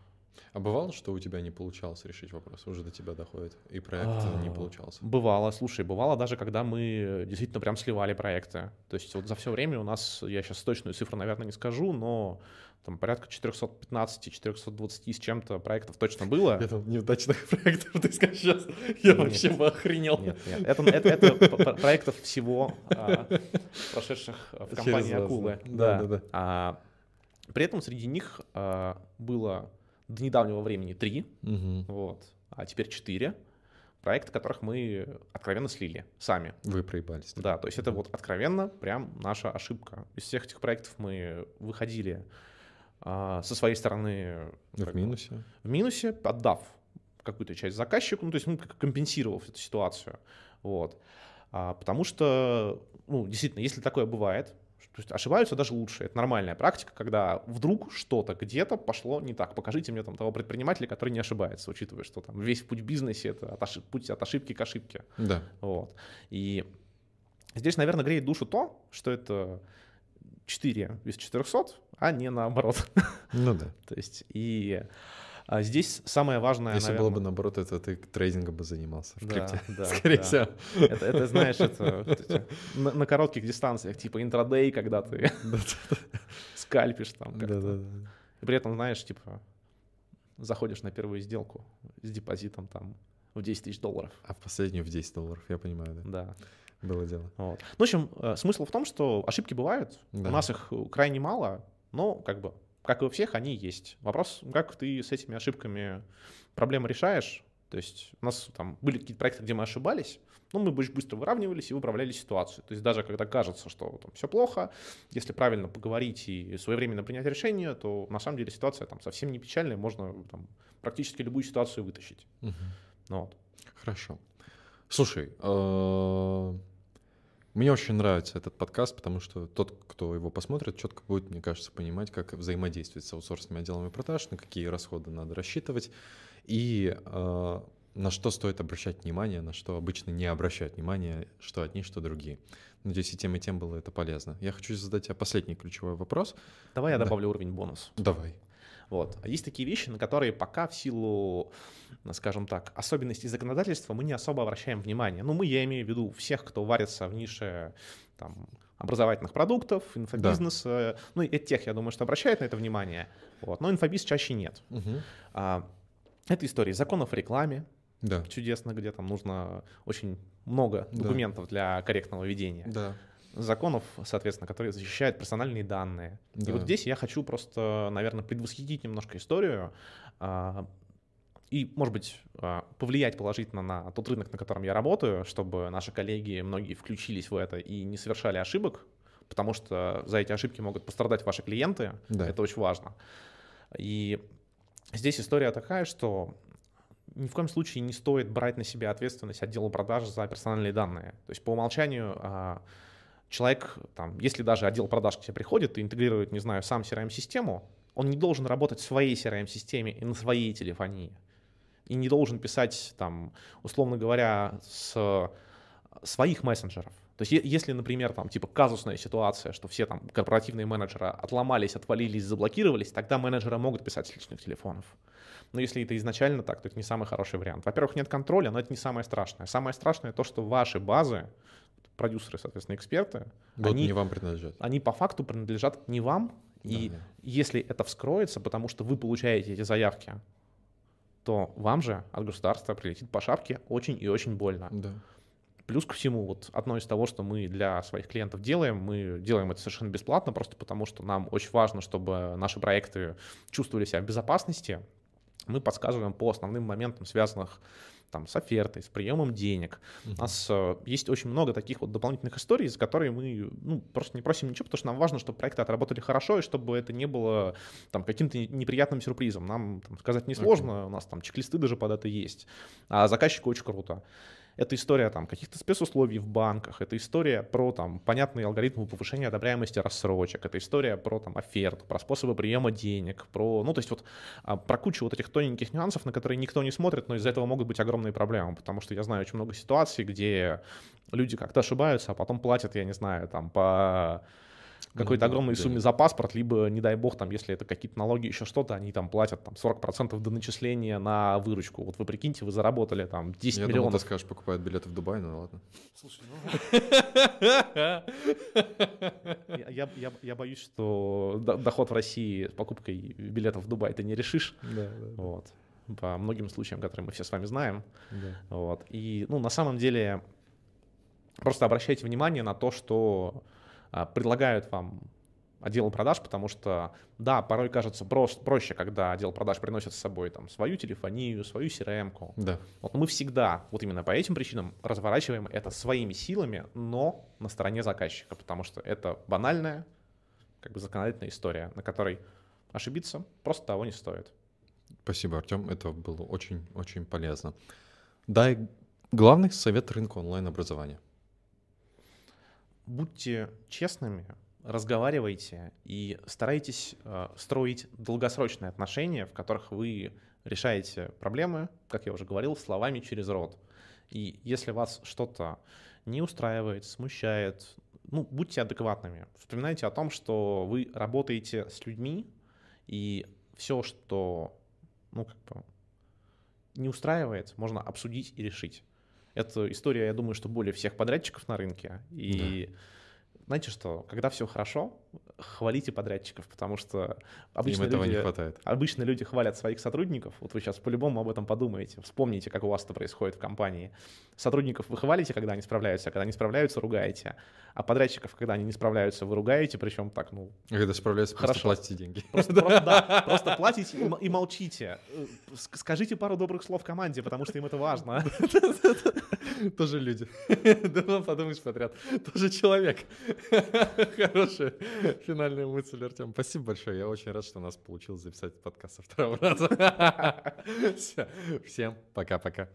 А бывало, что у тебя не получалось решить вопрос, уже до тебя доходит, и проект э, не А, получался? Бывало, слушай, бывало даже, когда мы действительно прям сливали проекты. То есть вот за все время у нас, я сейчас точную цифру, наверное, не скажу, но там порядка 415-420 с чем-то проектов точно было. Там неудачных проектов, ты скажешь сейчас, я Нет. вообще бы охренел. Нет, нет, это, это- это проектов всего, а, прошедших в компании Акулы. да. Да, да, да. А, при этом среди них а, было до недавнего времени три, Мгм. вот, а теперь четыре проекта, которых мы откровенно слили сами. Вы проебались. Да, то есть это вот откровенно прям наша ошибка. Из всех этих проектов мы выходили а, со своей стороны В как минусе. в минусе, отдав какую-то часть заказчику, ну, то есть ну, компенсировав эту ситуацию. Вот. А, потому что, ну, действительно, если такое бывает, то есть ошибаются даже лучше. Это нормальная практика, когда вдруг что-то где-то пошло не так. Покажите мне там того предпринимателя, который не ошибается, учитывая, что там весь путь в бизнесе — это от ошиб- путь от ошибки к ошибке. Да. Вот. И здесь, наверное, греет душу то, что это 4 из 400, а не наоборот. Ну да. То есть и А здесь самое важное, Если наверное... было бы наоборот, это ты трейдингом бы занимался в Да, крипте. да, Скорее да. всего. Это, это, знаешь, это на, на коротких дистанциях, типа интрадей, когда ты скальпишь там как-то. Да-да-да. И при этом, знаешь, типа, заходишь на первую сделку с депозитом там в 10 тысяч долларов. А в последнюю в 10 долларов, я понимаю, да. Да. Было дело. Вот. Ну, в общем, э, смысл в том, что ошибки бывают. Да. У нас их крайне мало, но как бы, как и у всех, они есть. Вопрос, как ты с этими ошибками проблемы решаешь. То есть у нас там были какие-то проекты, где мы ошибались, но мы быстро выравнивались и выправляли ситуацию. То есть даже когда кажется, что там все плохо, если правильно поговорить и своевременно принять решение, то на самом деле ситуация там совсем не печальная, можно там, практически любую ситуацию вытащить. Мгм. Ну вот. Хорошо. Слушай, э, мне очень нравится этот подкаст, потому что тот, кто его посмотрит, четко будет, мне кажется, понимать, как взаимодействовать с аутсорсными отделами продаж, на какие расходы надо рассчитывать и э, на что стоит обращать внимание, на что обычно не обращают внимания, что одни, что другие. Надеюсь, и тем, и тем было это полезно. Я хочу задать тебе последний ключевой вопрос. Давай я Да. добавлю уровень бонус. Давай. Вот. А есть такие вещи, на которые пока в силу, скажем так, особенностей законодательства мы не особо обращаем внимание. Ну, мы, я имею в виду всех, кто варится в нише там, образовательных продуктов, инфобизнеса. Ну, и тех, я думаю, что обращают на это внимание. Вот. Но инфобиз чаще нет. Мгм. А, это история законов о рекламе, Да. чудесно, где там нужно очень много Да. документов для корректного ведения Да. Законов, соответственно, которые защищают персональные данные. И Да. вот здесь я хочу просто, наверное, предвосхитить немножко историю а, и, может быть, а, повлиять положительно на тот рынок, на котором я работаю, чтобы наши коллеги, многие включились в это и не совершали ошибок, потому что за эти ошибки могут пострадать ваши клиенты. Да. Это очень важно. И здесь история такая, что ни в коем случае не стоит брать на себя ответственность отдела продаж за персональные данные. То есть по умолчанию а, человек, там, если даже отдел продаж к тебе приходит и интегрирует, не знаю, сам CRM-систему, он не должен работать в своей CRM-системе и на своей телефонии. И не должен писать, там, условно говоря, с своих мессенджеров. То есть если, например, там, типа казусная ситуация, что все там корпоративные менеджеры отломались, отвалились, заблокировались, тогда менеджеры могут писать с личных телефонов. Но если это изначально так, то это не самый хороший вариант. Во-первых, нет контроля, но это не самое страшное. Самое страшное то, что ваши базы, продюсеры, соответственно, эксперты, Вот они, не вам принадлежат. они по факту принадлежат не вам. И Да, если это вскроется, потому что вы получаете эти заявки, то вам же от государства прилетит по шапке очень и очень больно. Да. Плюс ко всему, вот одно из того, что мы для своих клиентов делаем, мы делаем это совершенно бесплатно, просто потому что нам очень важно, чтобы наши проекты чувствовали себя в безопасности. Мы подсказываем по основным моментам, связанных там, с офертой, с приемом денег. У нас э, есть очень много таких вот дополнительных историй, за которые мы ну, просто не просим ничего, потому что нам важно, чтобы проекты отработали хорошо, и чтобы это не было там, каким-то неприятным сюрпризом. Нам там, сказать несложно, у нас там чек-листы даже под это есть. А заказчику очень круто. Это история там каких-то спецусловий в банках, это история про там понятные алгоритмы повышения одобряемости рассрочек, это история про там оферту, про способы приема денег, про, ну то есть вот а, про кучу вот этих тоненьких нюансов, на которые никто не смотрит, но из-за этого могут быть огромные проблемы, потому что я знаю очень много ситуаций, где люди как-то ошибаются, а потом платят, я не знаю, там по какой-то да, огромной да. сумме за паспорт, либо, не дай бог, там, если это какие-то налоги, еще что-то, они там платят там 40% до начисления на выручку. Вот вы прикиньте, вы заработали там 10 Я думал, миллионов. ты скажешь, покупают билеты в Дубай, ну ладно. Слушай, я, я, я- я боюсь, что до- доход в России с покупкой билетов в Дубай ты не решишь. Да, Вот. По многим случаям, которые мы все с вами знаем. да. Вот. И, ну, на самом деле, просто обращайте внимание на то, что предлагают вам отделы продаж, потому что, да, порой кажется прос- проще, когда отдел продаж приносит с собой там свою телефонию, свою CRM-ку. Да. Вот мы всегда, вот именно по этим причинам, разворачиваем это своими силами, но на стороне заказчика, потому что это банальная, как бы законодательная история, на которой ошибиться просто того не стоит. Спасибо, Артем. Это было очень-очень полезно. Дай главный совет рынка онлайн-образования. Будьте честными, разговаривайте и старайтесь э, строить долгосрочные отношения, в которых вы решаете проблемы, как я уже говорил, словами через рот. И если вас что-то не устраивает, смущает, ну, будьте адекватными. Вспоминайте о том, что вы работаете с людьми, и все, что ну, как бы, не устраивает, можно обсудить и решить. Это история, я думаю, что более всех подрядчиков на рынке. И да знаете что, когда все хорошо, хвалите подрядчиков, потому что обычно Им этого люди, не хватает. обычно люди хвалят своих сотрудников. Вот вы сейчас по-любому об этом подумаете, вспомните, как у вас это происходит в компании. Сотрудников вы хвалите, когда они справляются, а когда они справляются, ругаете. А подрядчиков, когда они не справляются, вы ругаете, причем так, ну... А когда справляются, Хорошо. просто платите деньги. Просто, просто, да, просто платите и, молчите. Э, ск- Скажите пару добрых слов команде, потому что им это важно. Тоже люди. Да подумаешь подряд. Тоже человек. Хорошая финальная мысль, Артем. Спасибо большое. Я очень рад, что у нас получилось записать подкаст со второго раза. Всем пока-пока.